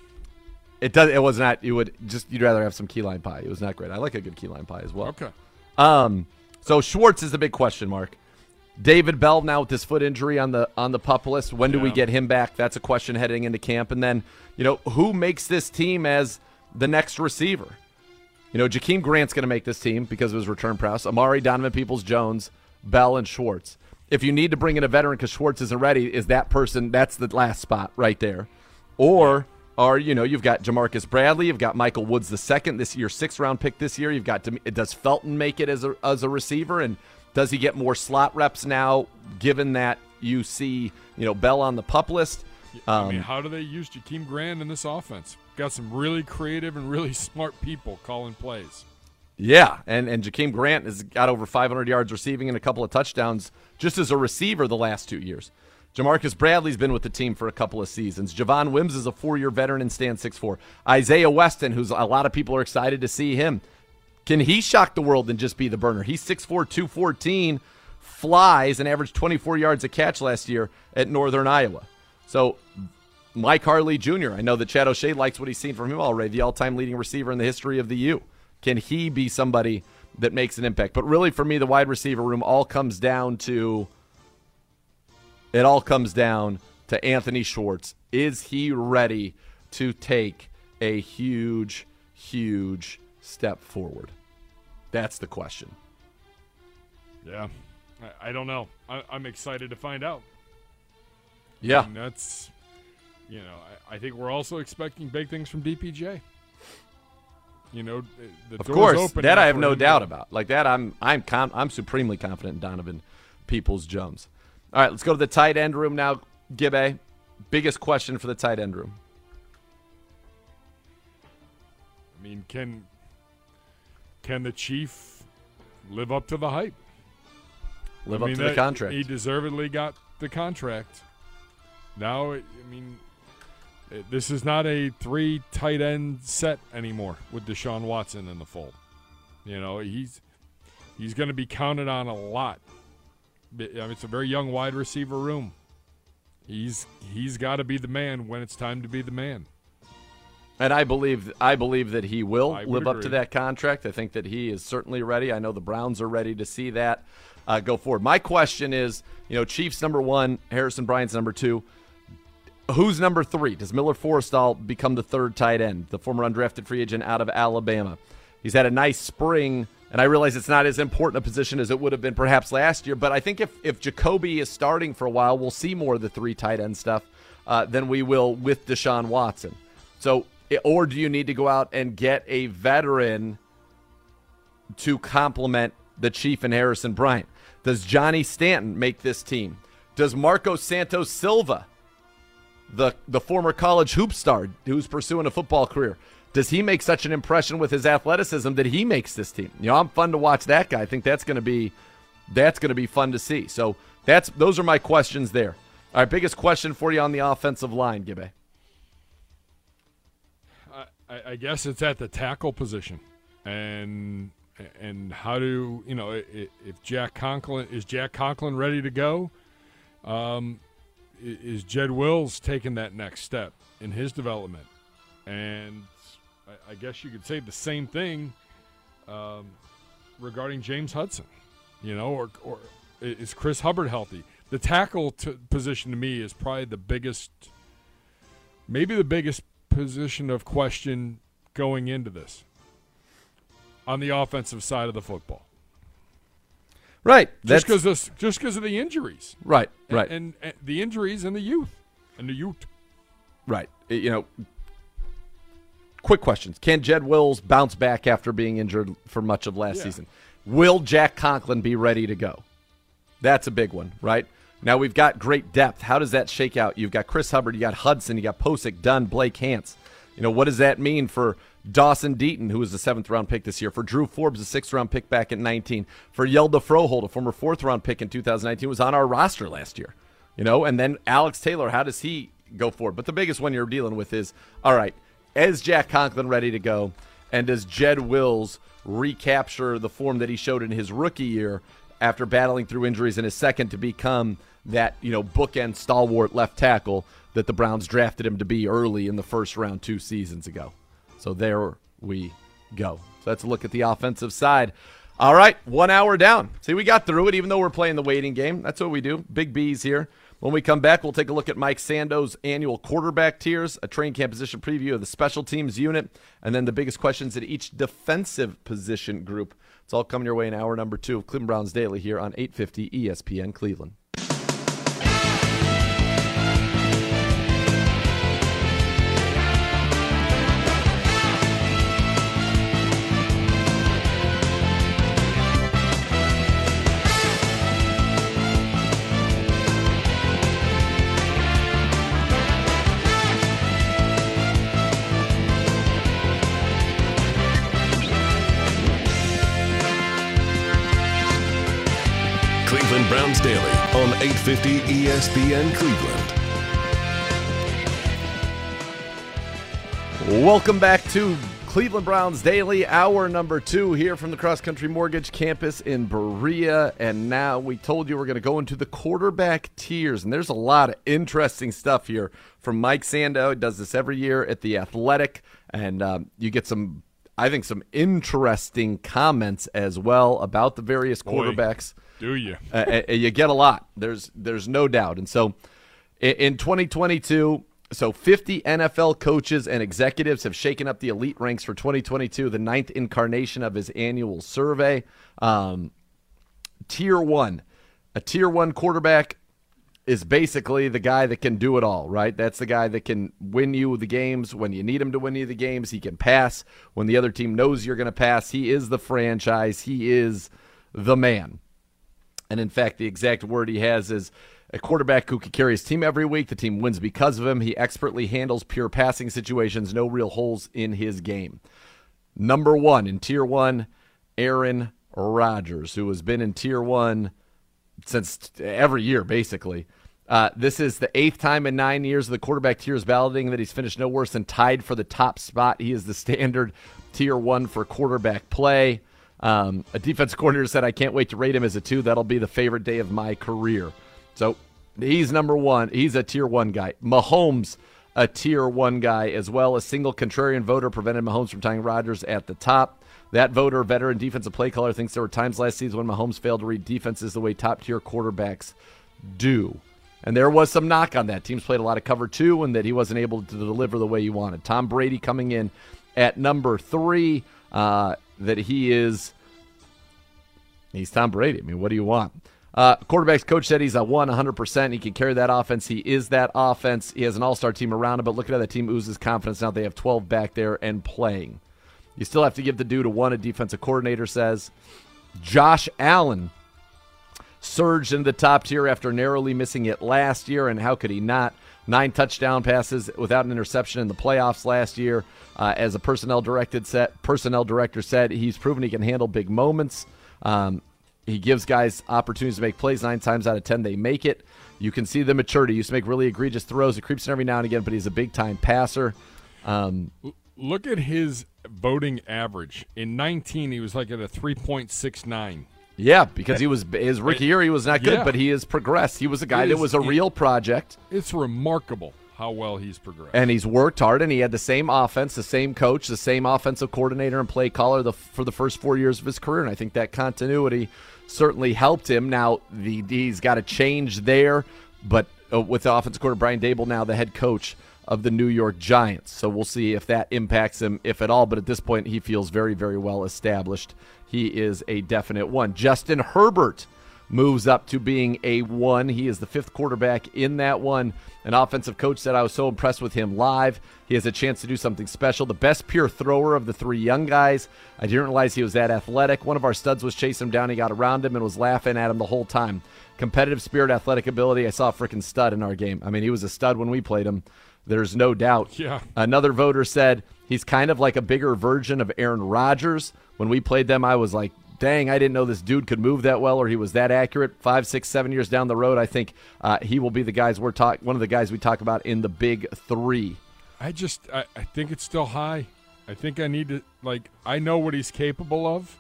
It does. It was not. You would just. You'd rather have some key lime pie. It was not great. I like a good key lime pie as well. Okay. Um. So Schwartz is the big question mark. David Bell now with this foot injury on the on the pup list. When do we get him back? That's a question heading into camp. And then you know who makes this team as the next receiver? You know, Jakeem Grant's going to make this team because of his return prowess. Amari, Donovan Peoples, Jones, Bell, and Schwartz. If you need to bring in a veteran because Schwartz isn't ready, is that person? That's the last spot right there. Or, or you know, you've got Ja'Marcus Bradley, you've got Michael Woods the second this year, sixth round pick this year. You've got does Felton make it as a as a receiver, and does he get more slot reps now? Given that you see, you know, Bell on the pup list. I mean, Um, how do they use Jakeem Grant in this offense? Got some really creative and really smart people calling plays. Yeah, and and Jakeem Grant has got over 500 yards receiving and a couple of touchdowns just as a receiver the last two years. Ja'Marcus Bradley's been with the team for a couple of seasons. Javon Wims is a four-year veteran and stands 6'4". Isaiah Weston, who's a lot of people are excited to see him. Can he shock the world and just be the burner? He's 6'4", 214 flies and averaged 24 yards a catch last year at Northern Iowa. So Mike Harley Jr., I know that Chad O'Shea likes what he's seen from him already, the all time leading receiver in the history of the U. Can he be somebody that makes an impact? But really, for me, the wide receiver room all comes down to it all comes down to Anthony Schwartz. Is he ready to take a huge, huge step forward? That's the question. Yeah, I, I don't know. I, am excited to find out. Yeah, that's you know I, I, think we're also expecting big things from DPJ. You know, the of course that I have no doubt about. Like that, I'm I'm com- I'm supremely confident in Donovan Peoples Jones. All right, let's go to the tight end room now. Gibbe, biggest question for the tight end room. I mean, can can the chief live up to the hype? Live I up mean, to that, the contract. He deservedly got the contract. Now, I mean, eh, this is not a three tight end set anymore with Deshaun Watson in the fold. You know, he's he's going to be counted on a lot. I mean, it's a very young wide receiver room. He's he's got to be the man when it's time to be the man. And I believe I believe that he will live up to that contract. I think that he is certainly ready. I know the Browns are ready to see that uh, go forward. My question is, you know, Chiefs number one, Harrison Bryant's number two. Who's number three? Does Miller Forristall become the third tight end, the former undrafted free agent out of Alabama? He's had a nice spring, and I realize it's not as important a position as it would have been perhaps last year. But I think if if Jacoby is starting for a while, we'll see more of the three tight end stuff uh, than we will with Deshaun Watson. So, or do you need to go out and get a veteran to complement the Chief and Harrison Bryant? Does Johnny Stanton make this team? Does Marco Santos Silva, the the former college hoop star who's pursuing a football career, does he make such an impression with his athleticism that he makes this team? You know, I'm fun to watch that guy. I think that's going to be that's going to be fun to see. So that's those are my questions there. All right, biggest question for you on the offensive line, Gibbe. I, I guess it's at the tackle position, and and how do you know if Jack Conklin is Jack Conklin ready to go? Um, is Jed Wills taking that next step in his development? And I, I guess you could say the same thing um, regarding James Hudson. You know, or or is Chris Hubbard healthy? The tackle t- position to me is probably the biggest, maybe the biggest position of question going into this on the offensive side of the football. Right. Just because of just because of the injuries. Right. Right. And, and, and, the injuries and the youth and the youth. Right. You know. Quick questions: Can Jed Wills bounce back after being injured for much of last Yeah. season? Will Jack Conklin be ready to go? That's a big one, right? Now we've got great depth. How does that shake out? You've got Chris Hubbard, you got Hudson, you got Pocic, Dunn, Blake Hance. You know, what does that mean for Dawson Deaton, who was the seventh round pick this year, for Drew Forbes, a sixth round pick back in 19, for Hjalte Froholdt, a former fourth round pick in 2019, was on our roster last year. You know, and then Alex Taylor, how does he go forward? But the biggest one you're dealing with is all right, is Jack Conklin ready to go? And does Jed Wills recapture the form that he showed in his rookie year after battling through injuries in his second to become that, you know, bookend stalwart left tackle that the Browns drafted him to be early in the first round two seasons ago? So there we go. So let's look at the offensive side. All right, one hour down. See, we got through it, even though we're playing the waiting game. That's what we do. Big B's here. When we come back, we'll take a look at Mike Sando's annual quarterback tiers, a training camp position preview of the special teams unit, and then the biggest questions at each defensive position group. It's all coming your way in hour number two of Cleveland Browns Daily here on 850 ESPN Cleveland. Browns Daily on 850 ESPN Cleveland. Welcome back to Cleveland Browns Daily, hour number two here from the Cross Country Mortgage Campus in Berea. And now we told you we're going to go into the quarterback tiers. And there's a lot of interesting stuff here from Mike Sando. He does this every year at The Athletic. And um, you get some, I think, some interesting comments as well about the various Boy, quarterbacks. Do you? uh, uh, you get a lot. There's there's no doubt. And so in, in 2022, so 50 NFL coaches and executives have shaken up the elite ranks for 2022, the ninth incarnation of his annual survey. Um, tier one, a tier one quarterback is basically the guy that can do it all, right? That's the guy that can win you the games when you need him to win you the games. He can pass when the other team knows you're going to pass. He is the franchise. He is the man. And in fact, the exact word he has is a quarterback who can carry his team every week. The team wins because of him. He expertly handles pure passing situations, no real holes in his game. Number one in tier one, Aaron Rodgers, who has been in tier one since every year, basically. Uh, this is the eighth time in nine years of the quarterback tier is validating that he's finished no worse than tied for the top spot. He is the standard tier one for quarterback play. Um, a defense coordinator said, I can't wait to rate him as a two. That'll be the favorite day of my career. So he's number one. He's a tier one guy. Mahomes, a tier one guy as well. A single contrarian voter prevented Mahomes from tying Rodgers at the top. That voter, veteran defensive play caller, thinks there were times last season when Mahomes failed to read defenses the way top tier quarterbacks do. And there was some knock on that. Teams played a lot of cover two and that he wasn't able to deliver the way he wanted. Tom Brady coming in at number three, uh, that he is. He's Tom Brady. I mean, what do you want? Uh, quarterback's coach said he's a 1 100%. He can carry that offense. He is that offense. He has an all star team around him, but look at how that team oozes confidence now. They have 12 back there and playing. You still have to give the dude a one, a defensive coordinator says. Josh Allen surged into the top tier after narrowly missing it last year, and how could he not? Nine touchdown passes without an interception in the playoffs last year. Uh, as a personnel directed set, personnel director said, he's proven he can handle big moments. Um, he gives guys opportunities to make plays. Nine times out of ten, they make it. You can see the maturity. He used to make really egregious throws. It creeps in every now and again, but he's a big time passer. Um, Look at his voting average. In 19, he was like at a 3.69. yeah, because he was his rookie year, he was not good, Yeah. but he has progressed. He was a guy It that is- was a it- real project. It's remarkable how well he's progressed. and he's worked hard and he had the same offense the same coach the same offensive coordinator and play caller the, for the first four years of his career and i think that continuity certainly helped him now the he's got to change there but uh, with the offensive coordinator brian daboll now the head coach of the new york giants so we'll see if that impacts him if at all but at this point he feels very very well established he is a definite one justin herbert moves up to being a one. He is the fifth quarterback in that one. An offensive coach said, I was so impressed with him live. He has a chance to do something special. The best pure thrower of the three young guys. I didn't realize he was that athletic. One of our studs was chasing him down. He got around him and was laughing at him the whole time. Competitive spirit, athletic ability. I saw a freaking stud in our game. I mean, he was a stud when we played him. There's no doubt. Yeah. Another voter said he's kind of like a bigger version of Aaron Rodgers. When we played them, I was like, dang, I didn't know this dude could move that well or he was that accurate. Five, six, seven years down the road, I think uh, he will be the guys we're talk one of the guys we talk about in the big three. I just I, I think it's still high. I think I need to like I know what he's capable of,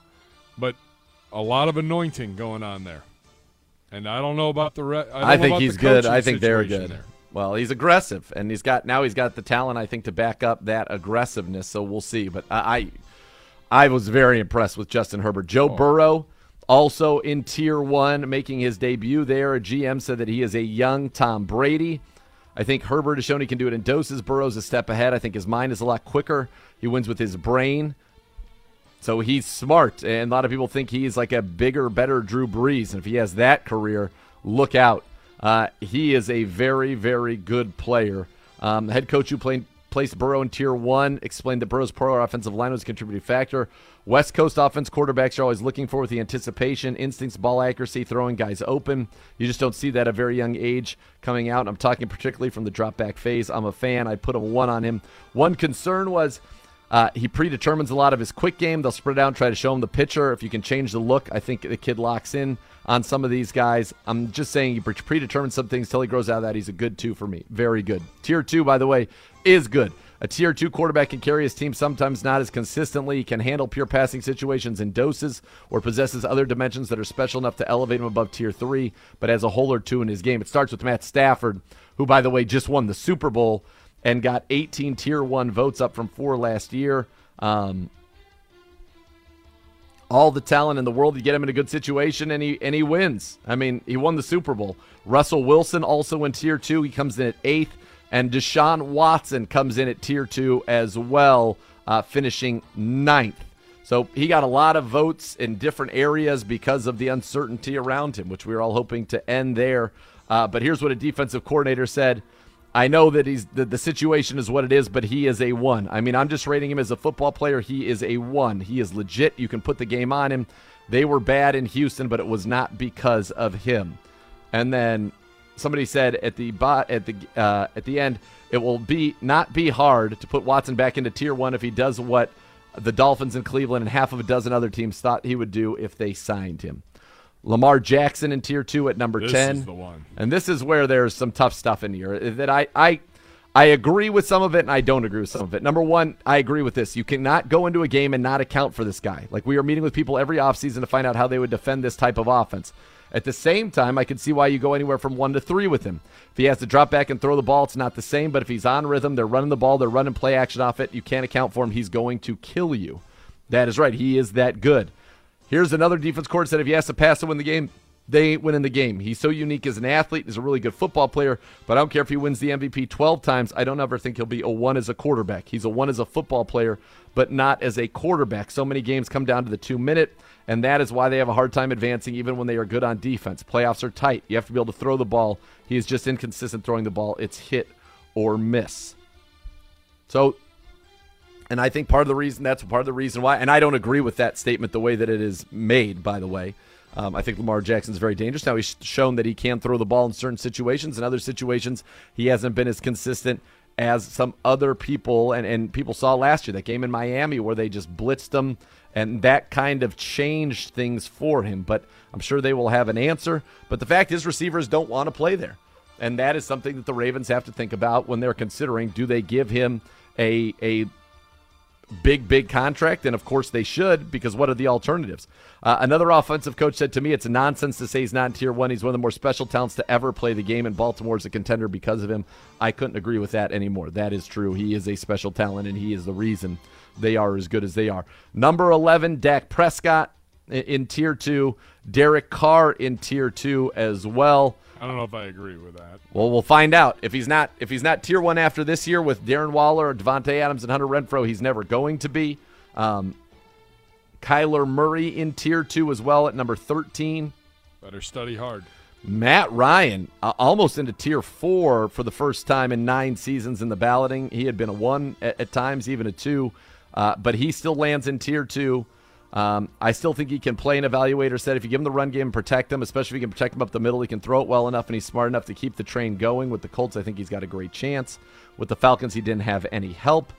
but a lot of anointing going on there. And I don't know about the re- I, don't I, think he's good. I think they're good. there. Well, he's aggressive, and he's got now he's got the talent. I think to back up that aggressiveness. So we'll see. But I, I, I was very impressed with Justin Herbert. Joe Oh. Burrow, also in Tier One, making his debut there. A GM said that he is a young Tom Brady. I think Herbert has shown he can do it in doses. Burrow's a step ahead. I think his mind is a lot quicker. He wins with his brain. So he's smart, and a lot of people think he's like a bigger, better Drew Brees. And if he has that career, look out. Uh, he is a very, very good player. Um, head coach who played, placed Burrow in Tier 1 explained that Burrow's poor offensive line was a contributing factor. West Coast offense quarterbacks are always looking for with the anticipation, instincts, ball accuracy, throwing guys open. You just don't see that at a very young age coming out. I'm talking particularly from the drop back phase. I'm a fan. I'd put a one on him. One concern was uh, he predetermines a lot of his quick game. They'll spread out and try to show him the pitcher. If you can change the look, I think the kid locks in on some of these guys. I'm just saying he predetermines some things till he grows out of that. He's a good two for me. Very good. Tier two, by the way, is good. A tier two quarterback can carry his team sometimes not as consistently, can handle pure passing situations in doses, or possesses other dimensions that are special enough to elevate him above tier three, but has a hole or two in his game. It starts with Matt Stafford, who, by the way, just won the Super Bowl and got 18 tier one votes up from four last year. Um, all the talent in the world. You get him in a good situation, and he and he wins. I mean, he won the Super Bowl. Russell Wilson also in tier two. He comes in at eighth, and Deshaun Watson comes in at tier two as well, uh, finishing ninth. So he got a lot of votes in different areas because of the uncertainty around him, which we were all hoping to end there. Uh, but here's what a defensive coordinator said. I know that he's the, the situation is what it is, but he is a one. I mean, I'm just rating him as a football player. He is a one. He is legit. You can put the game on him. They were bad in Houston, but it was not because of him. And then somebody said at the at the uh, at the end, it will be not be hard to put Watson back into tier one if he does what the Dolphins in Cleveland and half of a dozen other teams thought he would do if they signed him. Lamar Jackson in tier two at number This ten. is the one. And this is where there's some tough stuff in here eh, that I, I I agree with some of it and I don't agree with some of it. Number one, I agree with this. You cannot go into a game and not account for this guy. Like we are meeting with people every offseason to find out how they would defend this type of offense. At the same time, I can see why you go anywhere from one to three with him. If he has to drop back and throw the ball, it's not the same. But if he's on rhythm, they're running the ball, they're running play action off it, you can't account for him. He's going to kill you. That is right. He is that good. Here's another defense court said if he has to pass to win the game, they ain't winning the game. He's so unique as an athlete. He's a really good football player, but I don't care if he wins the MVP 12 times. I don't ever think he'll be a one as a quarterback. He's a one as a football player, but not as a quarterback. So many games come down to the two minute, and that is why they have a hard time advancing even when they are good on defense. Playoffs are tight. You have to be able to throw the ball. He is just inconsistent throwing the ball. It's hit or miss. So and I think part of the reason that's part of the reason why, and I don't agree with that statement the way that it is made, by the way. Um, I think Lamar Jackson's very dangerous. Now he's shown that he can throw the ball in certain situations. In other situations, he hasn't been as consistent as some other people. And, and people saw last year that game in Miami where they just blitzed him, and that kind of changed things for him. But I'm sure they will have an answer. But the fact is, receivers don't want to play there. And that is something that the Ravens have to think about when they're considering do they give him a, a big, big contract, and of course they should, because what are the alternatives? Uh, another offensive coach said to me, it's nonsense to say he's not in tier one. He's one of the more special talents to ever play the game, and Baltimore's a contender because of him. I couldn't agree with that anymore. That is true. He is a special talent, and he is the reason they are as good as they are. Number 11, Dak Prescott in tier two, Derek Carr in tier two as well. I don't know if I agree with that. Well, we'll find out. If he's not if he's not tier one after this year with Darren Waller, or Davante Adams, and Hunter Renfrow, he's never going to be. Um, Kyler Murray in tier two as well at number thirteen. Better study hard. Matt Ryan uh, almost into tier four for the first time in nine seasons in the balloting. He had been a one at, at times, even a two, uh, but he still lands in tier two. Um, I still think he can play an evaluator said if you give him the run game and protect him, especially if you can protect him up the middle, he can throw it well enough and he's smart enough to keep the train going. With the Colts, I think he's got a great chance. With the Falcons, he didn't have any help.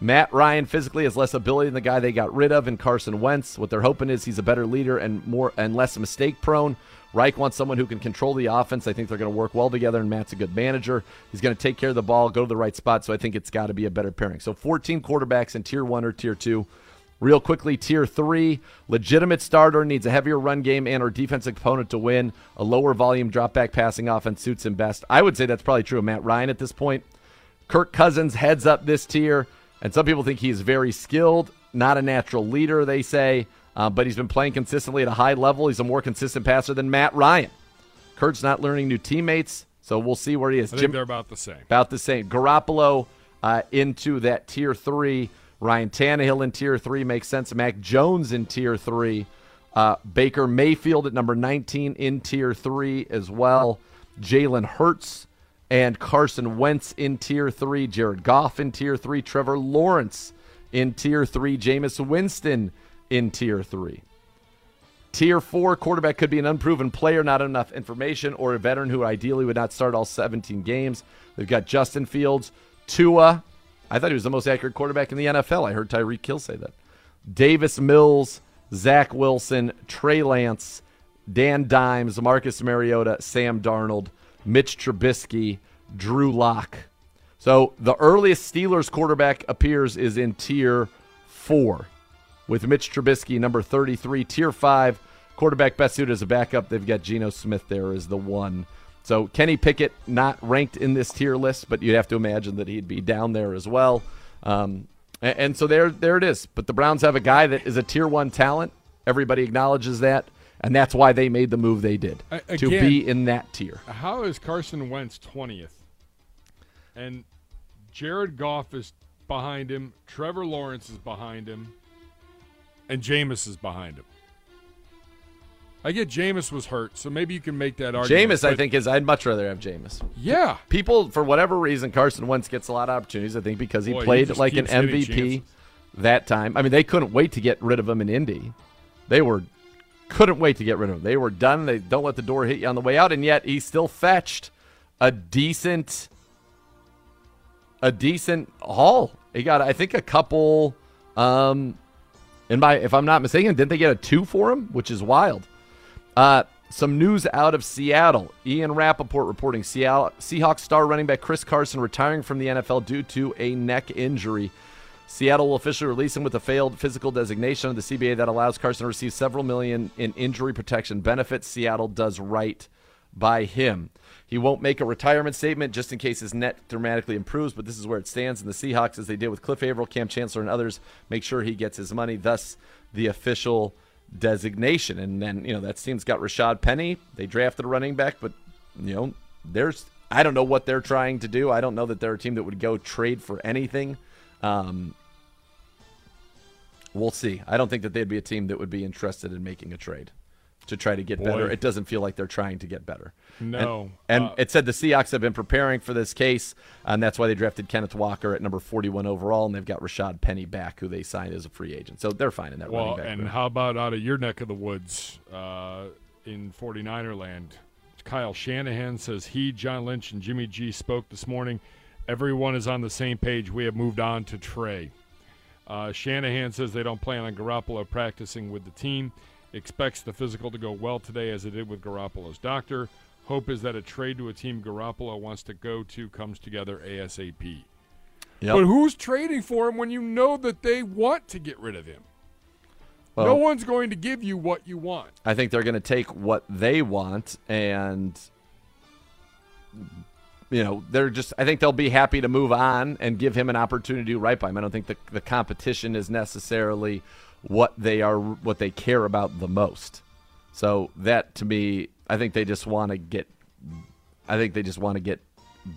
Matt Ryan physically has less ability than the guy they got rid of in Carson Wentz. What they're hoping is he's a better leader and more and less mistake prone. Reich wants someone who can control the offense. I think they're going to work well together, and Matt's a good manager. He's going to take care of the ball, go to the right spot. So I think it's got to be a better pairing. So 14 quarterbacks in tier one or tier two. Real quickly, tier three, legitimate starter needs a heavier run game and or defensive opponent to win. A lower volume drop back passing offense suits him best. I would say that's probably true of Matt Ryan at this point. Kirk Cousins heads up this tier, and some people think he's very skilled, not a natural leader, they say, uh, but he's been playing consistently at a high level. He's a more consistent passer than Matt Ryan. Kurt's not learning new teammates, so we'll see where he is. I think they're about the same. About the same. Garoppolo uh, into that tier three. Ryan Tannehill in tier three makes sense. Mac Jones in tier three. Uh, Baker Mayfield at number 19 in tier three as well. Jalen Hurts and Carson Wentz in tier three. Jared Goff in tier three. Trevor Lawrence in tier three. Jameis Winston in tier three. Tier four quarterback could be an unproven player, not enough information, or a veteran who ideally would not start all 17 games. They've got Justin Fields, Tua. I thought he was the most accurate quarterback in the NFL. I heard Tyreek Hill say that. Davis Mills, Zach Wilson, Trey Lance, Dan Dimes, Marcus Mariota, Sam Darnold, Mitch Trubisky, Drew Lock. So the earliest Steelers quarterback appears is in tier four with Mitch Trubisky, number 33. Tier five, quarterback best suited as a backup. They've got Geno Smith there as the one. So Kenny Pickett not ranked in this tier list, but you'd have to imagine that he'd be down there as well. Um, and, and so there, there it is. But the Browns have a guy that is a tier one talent. Everybody acknowledges that, and that's why they made the move they did A- to be in that tier. How is Carson Wentz 20th? And Jared Goff is behind him. Trevor Lawrence is behind him. And Jameis is behind him. I get Jameis was hurt, so maybe you can make that argument. Jameis, I think, is I'd much rather have Jameis. Yeah. People, for whatever reason, Carson Wentz gets a lot of opportunities. I think because he Boy, played just like an MVP that time. I mean, they couldn't wait to get rid of him in Indy. They were couldn't wait to get rid of him. They were done. They don't let the door hit you on the way out, and yet he still fetched a decent, a decent haul. He got, I think, a couple. Um, in my, if I'm not mistaken, didn't they get a two for him, which is wild. Uh, some news out of Seattle. Ian Rapoport reporting Seattle Seahawks star running back Chris Carson retiring from the NFL due to a neck injury. Seattle will officially release him with a failed physical designation of the CBA that allows Carson to receive several million in injury protection benefits. Seattle does right by him. He won't make a retirement statement just in case his net dramatically improves, but this is where it stands. And the Seahawks, as they did with Cliff Avril, Kam Chancellor, and others, make sure he gets his money. Thus, the official designation. And then, you know, that team's got Rashad Penny. They drafted a running back, but, you know, there's, I don't know what they're trying to do. I don't know that they're a team that would go trade for anything. Um, we'll see. I don't think that they'd be a team that would be interested in making a trade to try to get Boy. better. It doesn't feel like they're trying to get better. No. And, and Uh, it said the Seahawks have been preparing for this case, and that's why they drafted Kenneth Walker at number 41 overall, and they've got Rashad Penny back, who they signed as a free agent. So they're fine in that Well, running back. and room. how about out of your neck of the woods uh, in 49er land? Kyle Shanahan says he, John Lynch, and Jimmy G spoke this morning. Everyone is on the same page. We have moved on to Trey. Uh, Shanahan says they don't plan on Garoppolo practicing with the team. Expects the physical to go well today, as it did with Garoppolo's doctor. Hope is that a trade to a team Garoppolo wants to go to comes together ASAP. Yep. But who's trading for him when you know that they want to get rid of him? no one's going to give you what you want. I think they're going to take what they want and you know, they're just I think they'll be happy to move on and give him an opportunity to right by him. I don't think the the competition is necessarily what they are what they care about the most. So that to me, I think they just want to get I think they just want to get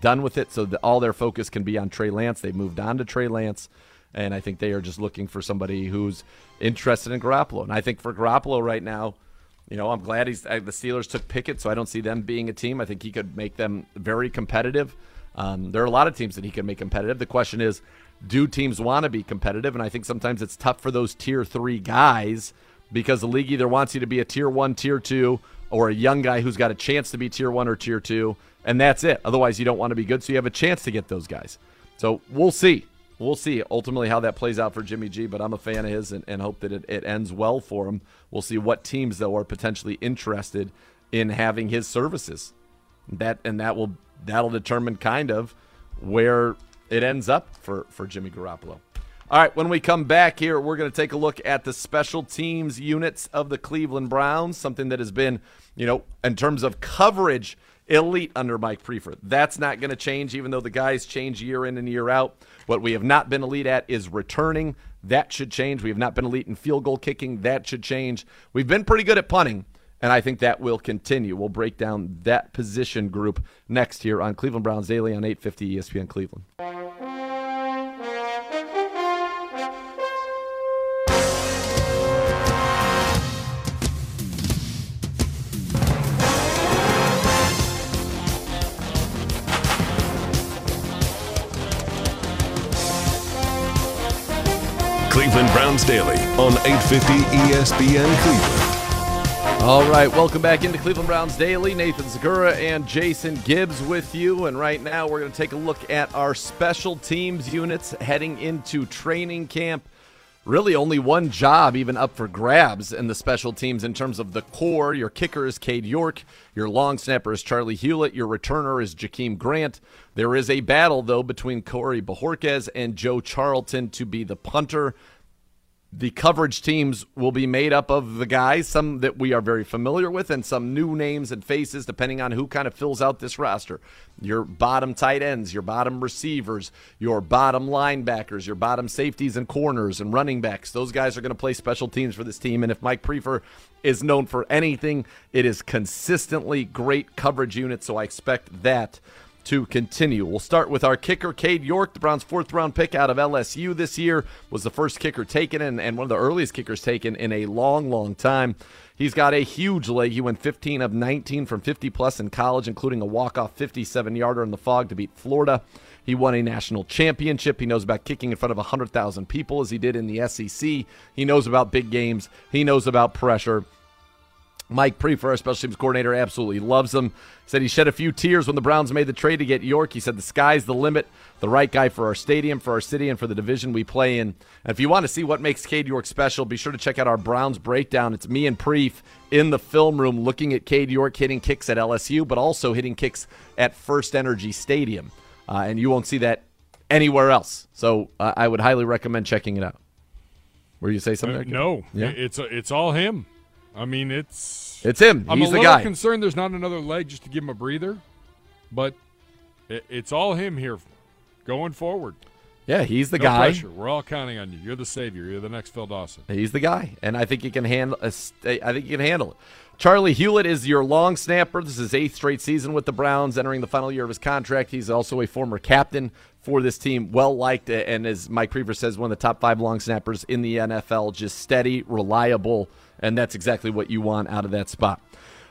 done with it so that all their focus can be on Trey Lance. They moved on to Trey Lance, and I think they are just looking for somebody who's interested in Garoppolo. And I think for Garoppolo right now, you know, I'm glad he's uh, the Steelers took Pickett, so I don't see them being a team. I think he could make them very competitive. Um, there are a lot of teams that he could make competitive. The question is, do teams want to be competitive? And I think sometimes it's tough for those tier three guys because the league either wants you to be a tier one, tier two, or a young guy who's got a chance to be tier one or tier two, and that's it. Otherwise, you don't want to be good, so you have a chance to get those guys. So we'll see. We'll see ultimately how that plays out for Jimmy G, but I'm a fan of his and, and hope that it, it ends well for him. We'll see what teams, though, are potentially interested in having his services. That and that will that'll determine kind of where it ends up for, for Jimmy Garoppolo. All right, when we come back here, we're going to take a look at the special teams units of the Cleveland Browns, something that has been, you know, in terms of coverage, elite under Mike Priefer. That's not going to change, even though the guys change year in and year out. What we have not been elite at is returning. That should change. We have not been elite in field goal kicking. That should change. We've been pretty good at punting, and I think that will continue. We'll break down that position group next here on Cleveland Browns Daily on 850 ESPN Cleveland. Cleveland Browns Daily on 850 ESPN Cleveland. All right, welcome back into Cleveland Browns Daily. Nathan Zegura and Jason Gibbs with you. And right now, we're going to take a look at our special teams units heading into training camp. really only one job even up for grabs in the special teams in terms of the core. Your kicker is Cade York. Your long snapper is Charley Hughlett. Your returner is Jakeem Grant. There is a battle, though, between Corey Bojorquez and Joe Charlton to be the punter the coverage teams will be made up of the guys, some that we are very familiar with, and some new names and faces, depending on who kind of fills out this roster. Your bottom tight ends, your bottom receivers, your bottom linebackers, your bottom safeties and corners and running backs. Those guys are going to play special teams for this team. And if Mike Priefer is known for anything, it is consistently great coverage unit. So I expect that to continue. We'll start with our kicker, Cade York, the Browns' fourth round pick out of LSU this year, was the first kicker taken and, and one of the earliest kickers taken in a long, long time. He's got a huge leg. He went 15 of 19 from 50 plus in college, including a walk off 57 yarder in the fog to beat Florida. He won a national championship. He knows about kicking in front of 100,000 people as he did in the SEC. He knows about big games. He knows about pressure. Mike Priefer, our special teams coordinator, absolutely loves him. Said he shed a few tears when the Browns made the trade to get York. He said the sky's the limit. The right guy for our stadium, for our city, and for the division we play in. And if you want to see what makes Cade York special, be sure to check out our Browns breakdown. It's me and Preef in the film room looking at Cade York hitting kicks at LSU, but also hitting kicks at First Energy Stadium. Uh, and you won't see that anywhere else. So uh, I would highly recommend checking it out. Were you say something? Uh, no, yeah. it's it's all him. I mean, it's it's him. I'm He's a the little guy. concerned there's not another leg just to give him a breather, but it, it's all him here going forward. Yeah, he's the no guy. Pressure. We're all counting on you. You're the savior. You're the next Phil Dawson. He's the guy, and I think he can handle. Uh, I think he can handle it. Charley Hughlett is your long snapper. This is his eighth straight season with the Browns, entering the final year of his contract. He's also a former captain for this team, well liked, uh, and as Mike Priefer says, one of the top five long snappers in the NFL. Just steady, reliable, and that's exactly what you want out of that spot.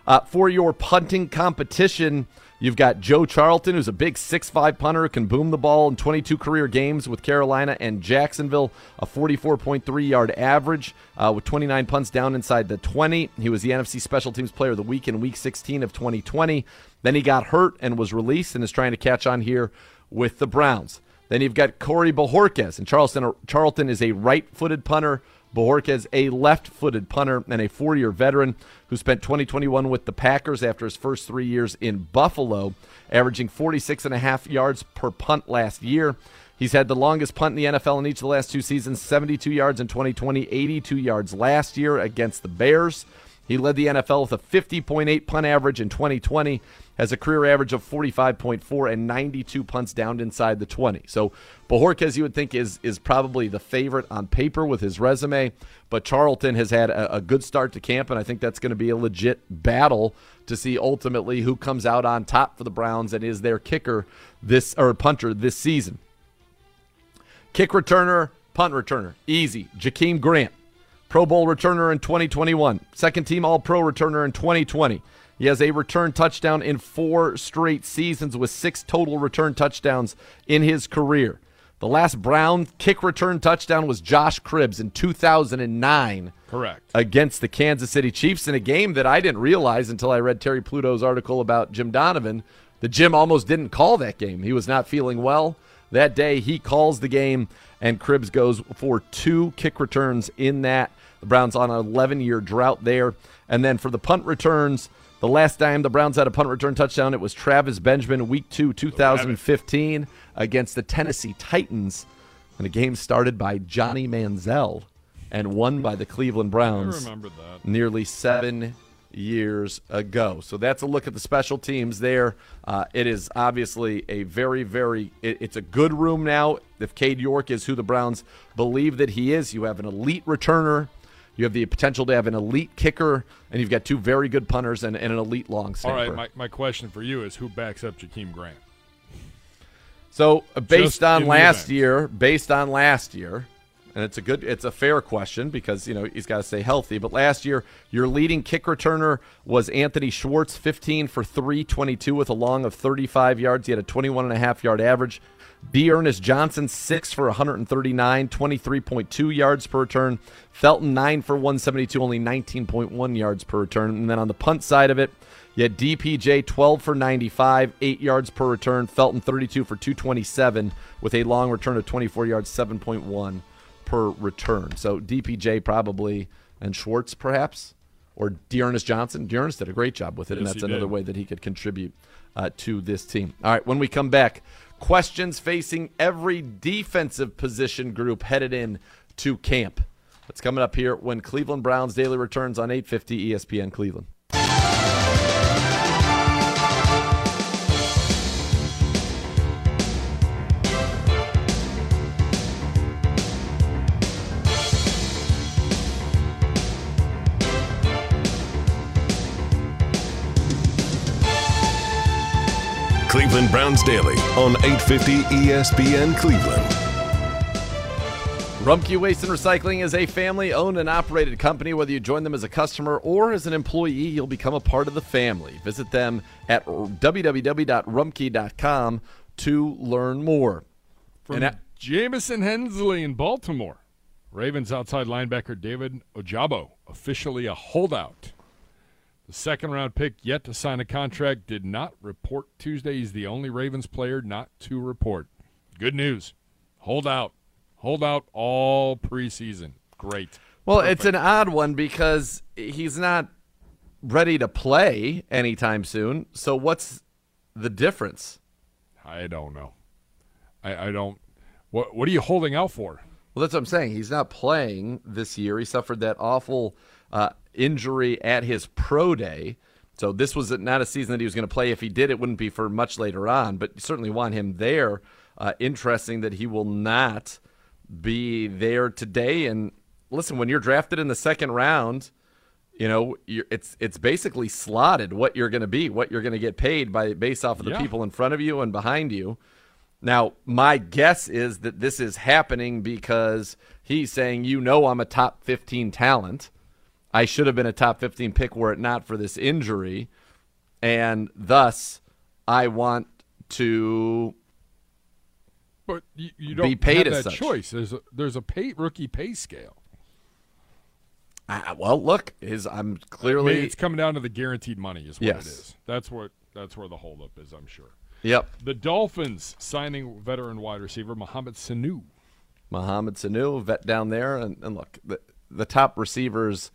Uh, for your punting competition, you've got Joe Charlton, who's a big 6'5 punter, can boom the ball in 22 career games with Carolina and Jacksonville, a 44.3 yard average uh, with 29 punts down inside the 20. He was the NFC Special Teams Player of the Week in Week 16 of 2020. Then he got hurt and was released and is trying to catch on here with the Browns. Then you've got Corey Bojorquez, and Charleston, Charlton is a right footed punter. Bojorquez, a left footed punter and a four year veteran who spent 2021 with the Packers after his first three years in Buffalo, averaging 46 and a half yards per punt last year. He's had the longest punt in the NFL in each of the last two seasons 72 yards in 2020, 82 yards last year against the Bears. He led the NFL with a 50.8 punt average in 2020, has a career average of 45.4 and 92 punts down inside the 20. So Bojorquez, you would think, is is probably the favorite on paper with his resume, but Charlton has had a, a good start to camp, and I think that's going to be a legit battle to see ultimately who comes out on top for the Browns and is their kicker this or punter this season. Kick returner, punt returner, easy. Jakeem Grant. Pro Bowl returner in 2021, second team All Pro returner in 2020. He has a return touchdown in four straight seasons with six total return touchdowns in his career. The last Brown kick return touchdown was Josh Cribbs in 2009. Correct. Against the Kansas City Chiefs in a game that I didn't realize until I read Terry Pluto's article about Jim Donovan. The Jim almost didn't call that game. He was not feeling well that day. He calls the game, and Cribbs goes for two kick returns in that. The Browns on an 11 year drought there. And then for the punt returns, the last time the Browns had a punt return touchdown, it was Travis Benjamin, week two, 2015, against the Tennessee Titans. And a game started by Johnny Manziel and won by the Cleveland Browns I remember that. nearly seven years ago. So that's a look at the special teams there. Uh, it is obviously a very, very, it, it's a good room now. If Cade York is who the Browns believe that he is, you have an elite returner. You have the potential to have an elite kicker, and you've got two very good punters and, and an elite long All snapper. right, my, my question for you is who backs up Jakeem Grant? So uh, based Just on last year, based on last year, and it's a good, it's a fair question because you know he's got to stay healthy. But last year, your leading kick returner was Anthony Schwartz, 15 for 322 with a long of 35 yards. He had a 21 and a half yard average. D'Ernest Johnson, 6 for 139, 23.2 yards per return. Felton, 9 for 172, only 19.1 yards per return. And then on the punt side of it, you had DPJ 12 for 95, 8 yards per return. Felton 32 for 227 with a long return of 24 yards, 7.1 per return. So DPJ probably and Schwartz perhaps or D'Ernest Johnson. D'Ernest did a great job with it, and that's another did. way that he could contribute uh, to this team. All right, when we come back, questions facing every defensive position group headed in to camp. That's coming up here when Cleveland Browns Daily returns on 850 ESPN Cleveland. Cleveland Browns Daily on 850 ESPN Cleveland. Rumpke Waste and Recycling is a family owned and operated company. Whether you join them as a customer or as an employee, you'll become a part of the family. Visit them at www.rumpke.com to learn more. From And that- Jamison Hensley in Baltimore. Ravens outside linebacker David Ojabo, officially a holdout. The second round pick yet to sign a contract did not report Tuesday. He's the only Ravens player not to report. Good news. Hold out. Hold out all preseason. Great. Well, it's an odd one because he's not ready to play anytime soon. So, what's the difference? I don't know. I, I don't. What What are you holding out for? Well, that's what I'm saying. He's not playing this year. He suffered that awful uh, injury at his pro day. So this was not a season that he was going to play. If he did, it wouldn't be for much later on. But you certainly want him there. Uh, interesting that he will not be there today. And listen, when you're drafted in the second round, you know you're, it's it's basically slotted what you're going to be, what you're going to get paid by based off of the Yeah. people in front of you and behind you. Now, my guess is that this is happening because he's saying, you know, I'm a top 15 talent. I should have been a top 15 pick were it not for this injury. And thus, I want to. But you, you don't paid have as that such. choice. There's a there's a pay rookie pay scale. Well, look, his I'm I mean, clearly. it's coming down to the guaranteed money is what Yes. it is. That's what that's where the holdup is, I'm sure. yep. The Dolphins signing veteran wide receiver Mohamed Sanu. Mohamed Sanu, vet down there. And, and look, the, the top receivers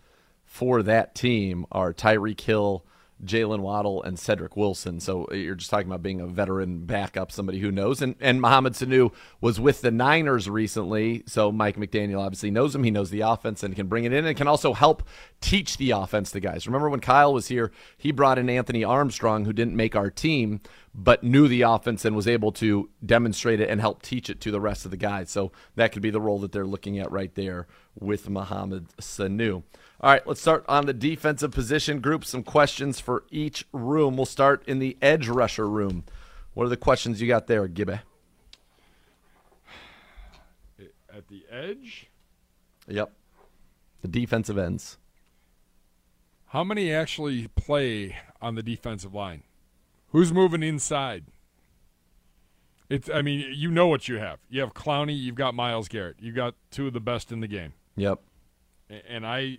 for that team are Tyreek Hill, Jalen Waddle, and Cedric Wilson. So you're just talking about being a veteran backup, somebody who knows. And, and Mohamed Sanu was with the Niners recently. So Mike McDaniel obviously knows him. He knows the offense and can bring it in and can also help teach the offense to guys. Remember when Kyle was here, he brought in Anthony Armstrong, who didn't make our team, but knew the offense and was able to demonstrate it and help teach it to the rest of the guys. So that could be the role that they're looking at right there with Mohamed Sanu. All right, let's start on the defensive position group. Some questions for each room. We'll start in the edge rusher room. What are the questions you got there, Gibbe? At the edge, Yep. The defensive ends. how many actually play on the defensive line? Who's moving inside? It's I mean, you know what you have. You have Clowney, you've got Myles Garrett. You've got two of the best in the game. Yep. And I,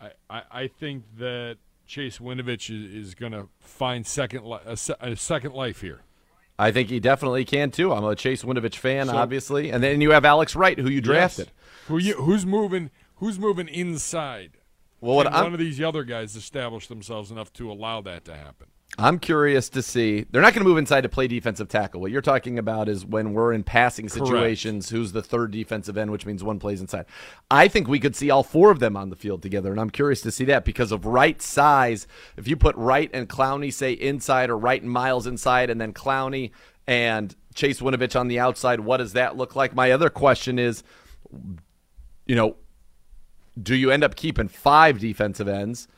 I, I I think that Chase Winovich is, is going to find second li- a, se- a second life here. I think he definitely can too. I'm a Chase Winovich fan, So- obviously, and then you have Alex Wright, who you drafted. Yes. Who you, who's moving? Who's moving inside? Well, what one of these other guys establish themselves enough to allow that to happen? I'm curious to see. They're not going to move inside to play defensive tackle. What you're talking about is when we're in passing situations, who's the third defensive end, which means one plays inside. I think we could see all four of them on the field together, and I'm curious to see that because of right size. If you put Wright and Clowney, say, inside, or Wright and Myles inside, and then Clowney and Chase Winovich on the outside, what does that look like? My other question is, you know, do you end up keeping five defensive ends?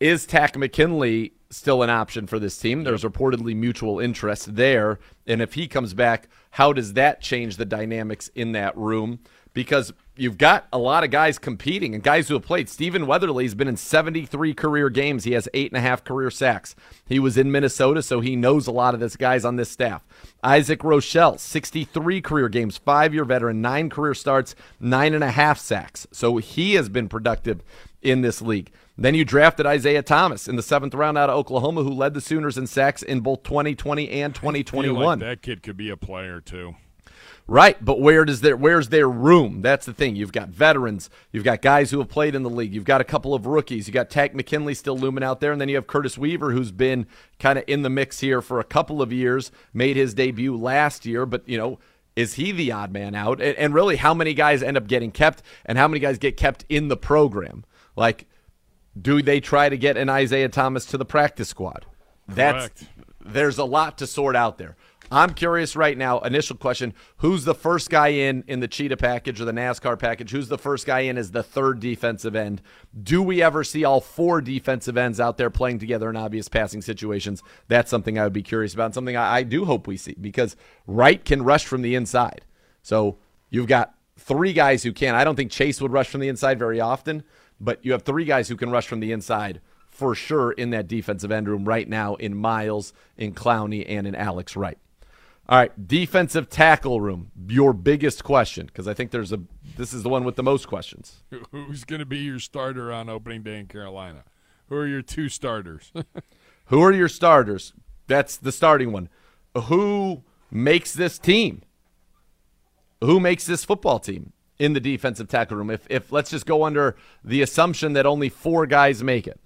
Is Takk McKinley still an option for this team? There's reportedly mutual interest there. And if he comes back, how does that change the dynamics in that room? Because you've got a lot of guys competing and guys who have played. Stephen Weatherly's been in 73 career games. He has eight and a half career sacks. He was in Minnesota, so he knows a lot of this guys on this staff. Isaac Rochell, 63 career games, five year veteran, nine career starts, nine and a half sacks. So he has been productive in this league. Then you drafted Isaiah Thomas in the seventh round out of Oklahoma, who led the Sooners in sacks in both 2020 and Feel like 2021. that kid could be a player too. Right, but where does their where's their room? That's the thing. You've got veterans, you've got guys who have played in the league, you've got a couple of rookies, you got Takk McKinley still looming out there, and then you have Curtis Weaver who's been kind of in the mix here for a couple of years, made his debut last year, but you know, is he the odd man out? And, and really, how many guys end up getting kept, and how many guys get kept in the program? Like, do they try to get an Isaiah Thomas to the practice squad? That's Correct. there's a lot to sort out there. I'm curious right now. Initial question: Who's the first guy in in the Cheetah package or the NASCAR package? Who's the first guy in as the third defensive end? Do we ever see all four defensive ends out there playing together in obvious passing situations? That's something I would be curious about. And something I, I do hope we see because Wright can rush from the inside. So you've got three guys who can. I don't think Chase would rush from the inside very often, but you have three guys who can rush from the inside for sure in that defensive end room right now in Myles, in Clowney, and in Alex Wright. All right, defensive tackle room. Your biggest question, because I think there's a. This is the one with the most questions. Who's going to be your starter on opening day in Carolina? Who are your two starters? Who are your starters? That's the starting one. Who makes this team? Who makes this football team in the defensive tackle room? If if let's just go under the assumption that only four guys make it,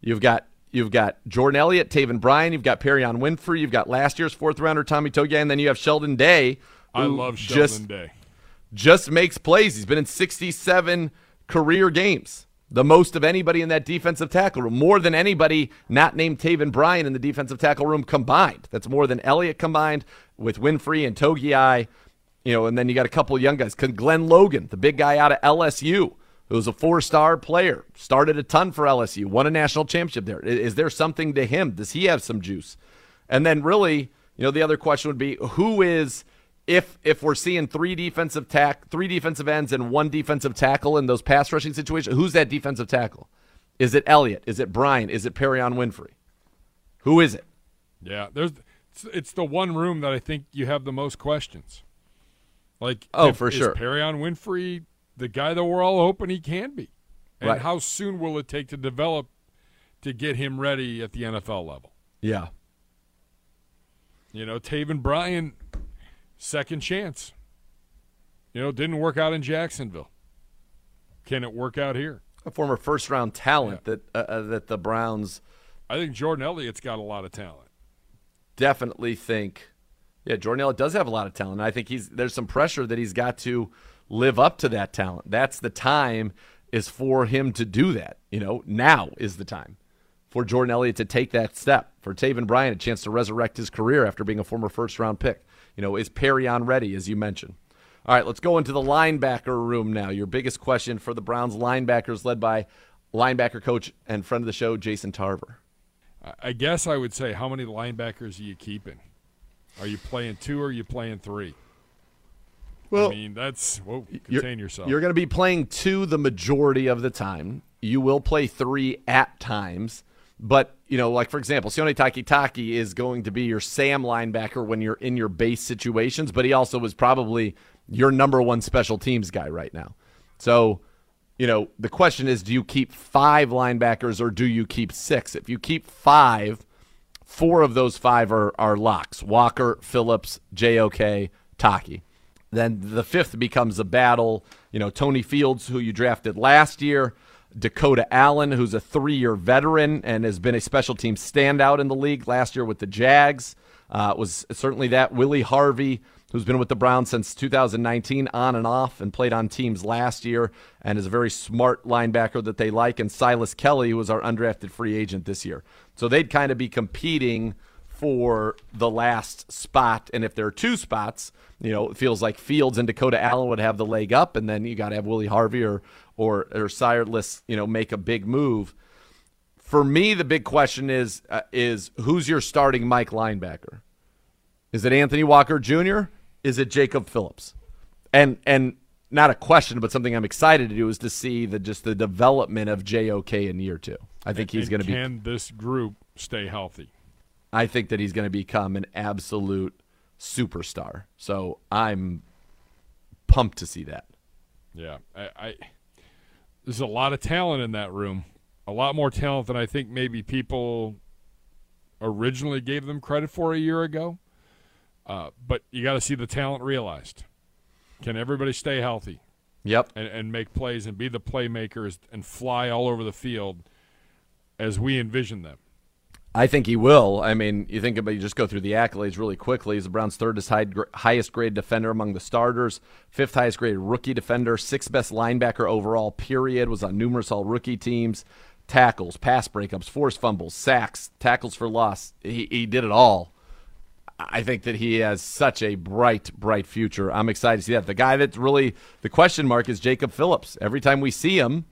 you've got you've got Jordan Elliott, Taven Bryan, you've got Perrion Winfrey, you've got last year's fourth rounder Tommy Togiai, and then you have Sheldon Day. I love Sheldon just, Day. just makes plays. He's been in 67 career games, the most of anybody in that defensive tackle room, more than anybody not named Taven Bryan in the defensive tackle room combined. That's more than Elliott combined with Winfrey and Togiai. You know, and then you got a couple of young guys. Glenn Logan, the big guy out of LSU, who's a four-star player, started a ton for LSU, won a national championship there. Is there something to him? Does he have some juice? And then really, you know, the other question would be who is if if we're seeing three defensive tack, three defensive ends and one defensive tackle in those pass rushing situations, who's that defensive tackle? Is it Elliott? Is it Bryan? Is it Perrion Winfrey? Who is it? Yeah, there's it's the one room that I think you have the most questions. Like, Oh, if- for is sure. Perrion Winfrey, the guy that we're all hoping he can be, and Right. how soon will it take to develop to get him ready at the NFL level? Yeah. You know, Taven Bryan, second chance. You know, didn't work out in Jacksonville. Can it work out here? A former first round talent that uh, uh, that the Browns I think Jordan Elliott's got a lot of talent. definitely think yeah, Jordan Elliott does have a lot of talent. I think he's there's some pressure that he's got to live up to that talent. That's the time is for him to do that. You know, now is the time for Jordan Elliott to take that step. For Taven Bryan, a chance to resurrect his career after being a former first round pick. You know, is Perrion ready, as you mentioned? All right, let's go into the linebacker room now. Your biggest question for the Browns linebackers, led by linebacker coach and friend of the show, Jason Tarver. I- I guess I would say, how many linebackers are you keeping? Are you playing two or are you playing three? Well, I mean, that's whoa. You're- Contain yourself. You're going to be playing two the majority of the time. You will play three at times. But, you know, like for example, Sione Takitaki is going to be your Sam linebacker when you're in your base situations, but he also was probably your number one special teams guy right now. So, you know, the question is do you keep five linebackers or do you keep six? If you keep five, four of those five are, are locks Walker, Phillips, JOK, Taki. Then the fifth becomes a battle. You know, Tony Fields, who you drafted last year, Dakota Allen, who's a three year veteran and has been a special team standout in the league last year with the Jags, uh, was certainly that. Willie Harvey, who's been with the Browns since 2019 on and off and played on teams last year and is a very smart linebacker that they like, and Silas Kelly, who was our undrafted free agent this year. So they'd kind of be competing for the last spot. And if there are two spots, you know, it feels like Fields and Dakota Allen would have the leg up, and then you got to have Willie Harvey or or or Silas, you know, make a big move. For me, the big question is uh, is who's your starting Mike linebacker? Is it Anthony Walker Jr.? Is it Jacob Phillips? And and not a question, but something I'm excited to do is to see the just the development of JOK in year two. I think he's going to be Can this group stay healthy? I think that he's going to become an absolute superstar. So I'm pumped to see that. Yeah, I, I there's a lot of talent in that room. A lot more talent than I think maybe people originally gave them credit for a year ago. Uh, but you got to see the talent realized. Can everybody stay healthy Yep. and, and make plays and be the playmakers and fly all over the field as we envision them? I think he will. I mean, you think about you just go through the accolades really quickly. He's the Browns' third high, highest grade defender among the starters, fifth highest grade rookie defender, sixth best linebacker overall. Period. Was on numerous all rookie teams. Tackles, pass breakups, forced fumbles, sacks, tackles for loss. He, he did it all. I think that he has such a bright, bright future. I'm excited to see that. The guy that's really the question mark is Jacob Phillips. Every time we see him,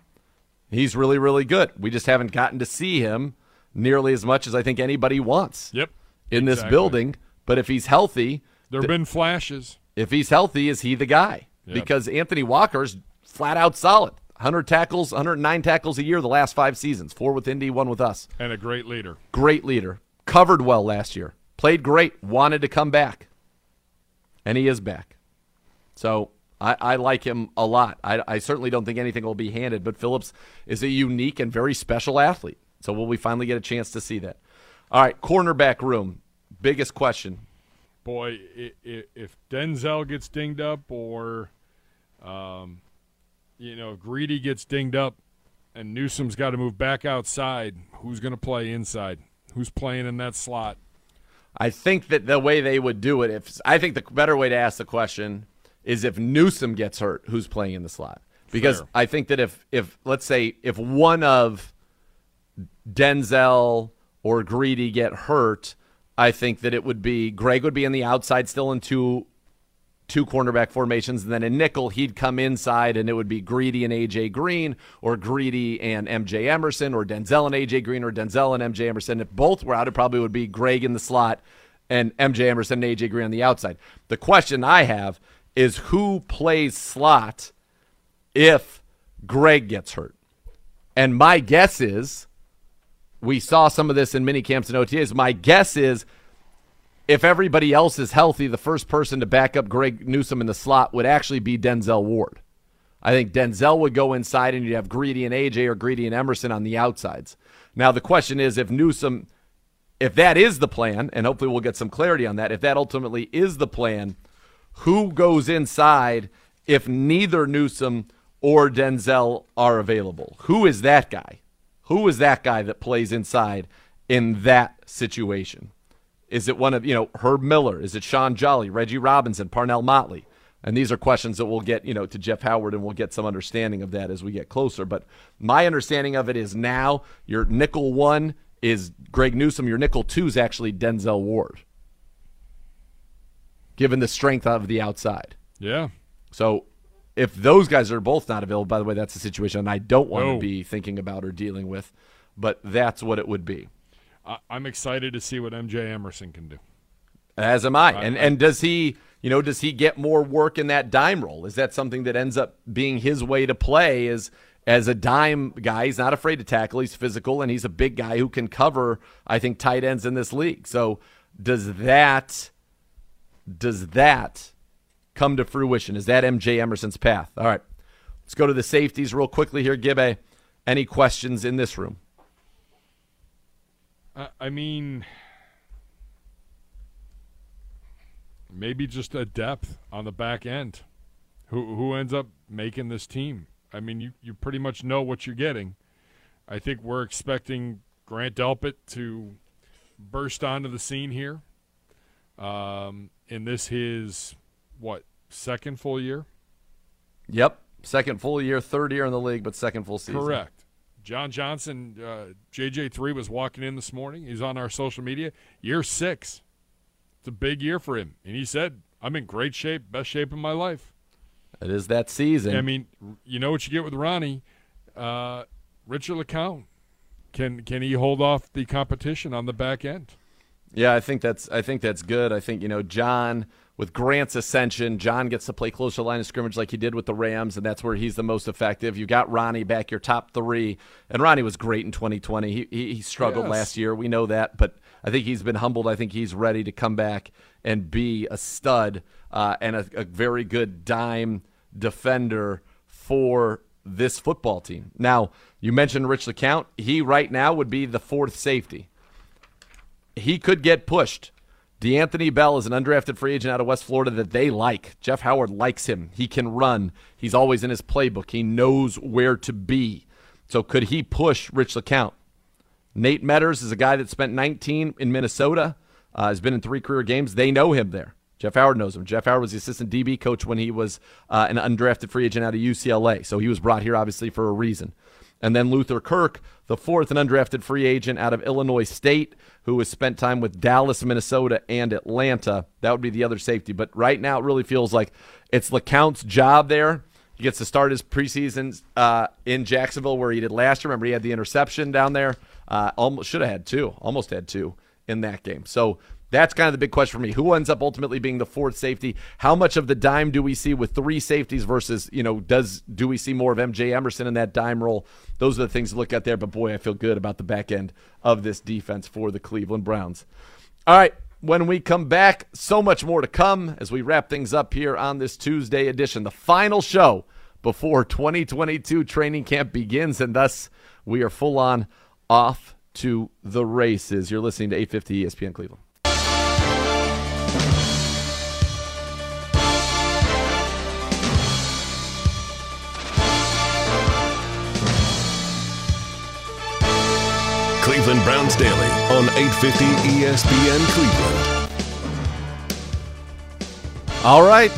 he's really, really good. We just haven't gotten to see him nearly as much as I think anybody wants Yep. in this building. But if he's healthy, There have been flashes. if he's healthy, is he the guy? Yep. Because Anthony Walker's flat out solid. 100 tackles, 109 tackles a year the last five seasons. Four with Indy, one with us. and a great leader. Great leader. Covered well last year. Played great. Wanted to come back. And he is back. So I, I like him a lot. I, I certainly don't think anything will be handed, but Phillips is a unique and very special athlete. So will we finally get a chance to see that? All right, cornerback room. Biggest question. Boy, if Denzel gets dinged up or, um, you know, Greedy gets dinged up and Newsom's got to move back outside, who's going to play inside? Who's playing in that slot? I think that the way they would do it, if I think the better way to ask the question is if Newsom gets hurt, who's playing in the slot? Because Fair. I think that if if let's say if one of Denzel or Greedy get hurt, I think that it would be Greg would be on the outside still in two two cornerback formations, and then in nickel he'd come inside, and it would be Greedy and AJ Green, or Greedy and MJ Emerson, or Denzel and AJ Green, or Denzel and MJ Emerson. If both were out, it probably would be Greg in the slot and MJ Emerson and AJ Green on the outside. The question I have is who plays slot if Greg gets hurt? And my guess is we saw some of this in mini camps and OTAs. My guess is if everybody else is healthy, the first person to back up Greg Newsom in the slot would actually be Denzel Ward. I think Denzel would go inside and you'd have Greedy and AJ or Greedy and Emerson on the outsides. Now, the question is if Newsom, if that is the plan, and hopefully we'll get some clarity on that, if that ultimately is the plan, who goes inside if neither Newsom or Denzel are available? Who is that guy? Who is that guy that plays inside in that situation? Is it one of, you know, Herb Miller? Is it Sean Jolly, Reggie Robinson, Parnell Motley? And these are questions that we'll get, you know, to Jeff Howard and we'll get some understanding of that as we get closer. But my understanding of it is now your nickel one is Greg Newsom, your nickel two is actually Denzel Ward, given the strength of the outside. Yeah. So if those guys are both not available, by the way, that's a situation I don't want No. to be thinking about or dealing with, but that's what it would be. I- I'm excited to see what MJ Emerson can do. As am I. I- And I- and does he, you know, does he get more work in that dime role? Is that something that ends up being his way to play is as a dime guy, he's not afraid to tackle, he's physical and he's a big guy who can cover I think tight ends in this league. So does that does that come to fruition? Is that MJ Emerson's path? All right. Let's go to the safeties real quickly here, Gibbe. Any questions in this room? I, I mean, maybe just a depth on the back end. Who who ends up making this team? I mean, you, you pretty much know what you're getting. I think we're expecting Grant Delpit to burst onto the scene here. Um, in this his what second full year? Yep. Second full year, third year in the league, but second full season. Correct. John Johnson, uh, JJ3 was walking in this morning. He's on our social media. Year six. It's a big year for him. And he said, I'm in great shape, best shape of my life. It is that season. I mean, you know what you get with Ronnie. Uh, Richard LeCounte. Can can he hold off the competition on the back end? Yeah, I think that's I think that's good. I think you know John with Grant's ascension, John gets to play closer line of scrimmage like he did with the Rams, and that's where he's the most effective. You got Ronnie back, your top three, and Ronnie was great in 2020. He he, he struggled Yes. last year, we know that, but I think he's been humbled. I think he's ready to come back and be a stud uh, and a, a very good dime defender for this football team. Now, you mentioned Rich LeCounte. He right now would be the fourth safety he could get pushed. D'Anthony Bell is an undrafted free agent out of West Florida that they like. Jeff Howard likes him. He can run. He's always in his playbook. He knows where to be. So could he push Rich LeCounte? Nate Meadors is a guy that spent 19 in Minnesota. Uh, has been in three career games. They know him there. Jeff Howard knows him. Jeff Howard was the assistant DB coach when he was uh, an undrafted free agent out of UCLA. So he was brought here obviously for a reason. And then Luther Kirk, the fourth and undrafted free agent out of Illinois State, who has spent time with Dallas, Minnesota, and Atlanta. That would be the other safety. But right now, it really feels like it's LeCounte's job there. He gets to start his preseason uh, in Jacksonville, where he did last year. Remember, he had the interception down there. Uh, almost should have had two, almost had two in that game. So that's kind of the big question for me. Who ends up ultimately being the fourth safety? How much of the dime do we see with three safeties versus, you know, does do we see more of MJ Emerson in that dime role? Those are the things to look at there. But boy, I feel good about the back end of this defense for the Cleveland Browns. All right. When we come back, so much more to come as we wrap things up here on this Tuesday edition, the final show before 2022 training camp begins, and thus we are full on off to the races. You're listening to 850 ESPN Cleveland. Cleveland Browns Daily on 850 ESPN Cleveland. All right.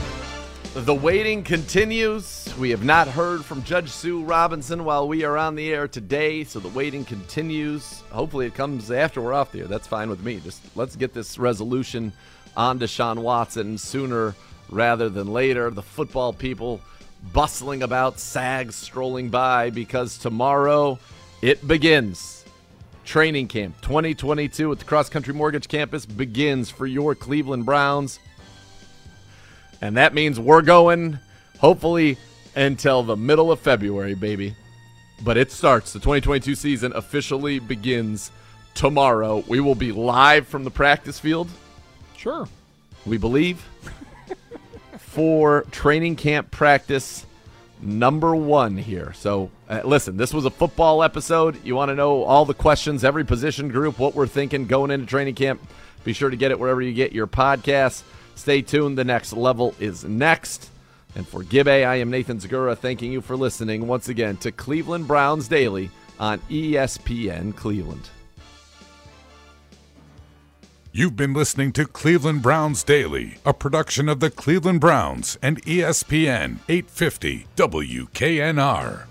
The waiting continues. We have not heard from Judge Sue Robinson while we are on the air today, so the waiting continues. Hopefully, it comes after we're off the air. That's fine with me. Just let's get this resolution on Deshaun Watson sooner rather than later. The football people bustling about, sags strolling by because tomorrow it begins. Training camp 2022 at the Cross Country Mortgage Campus begins for your Cleveland Browns. And that means we're going, hopefully, until the middle of February, baby. But it starts. The 2022 season officially begins tomorrow. We will be live from the practice field, Sure. we believe, for training camp practice number one here. So, uh, listen, this was a football episode. You want to know all the questions, every position group, what we're thinking going into training camp. Be sure to get it wherever you get your podcasts. Stay tuned. The next level is next. And for Gibbe, I am Nathan Zegura, thanking you for listening once again to Cleveland Browns Daily on ESPN Cleveland. You've been listening to Cleveland Browns Daily, a production of the Cleveland Browns and ESPN 850 WKNR.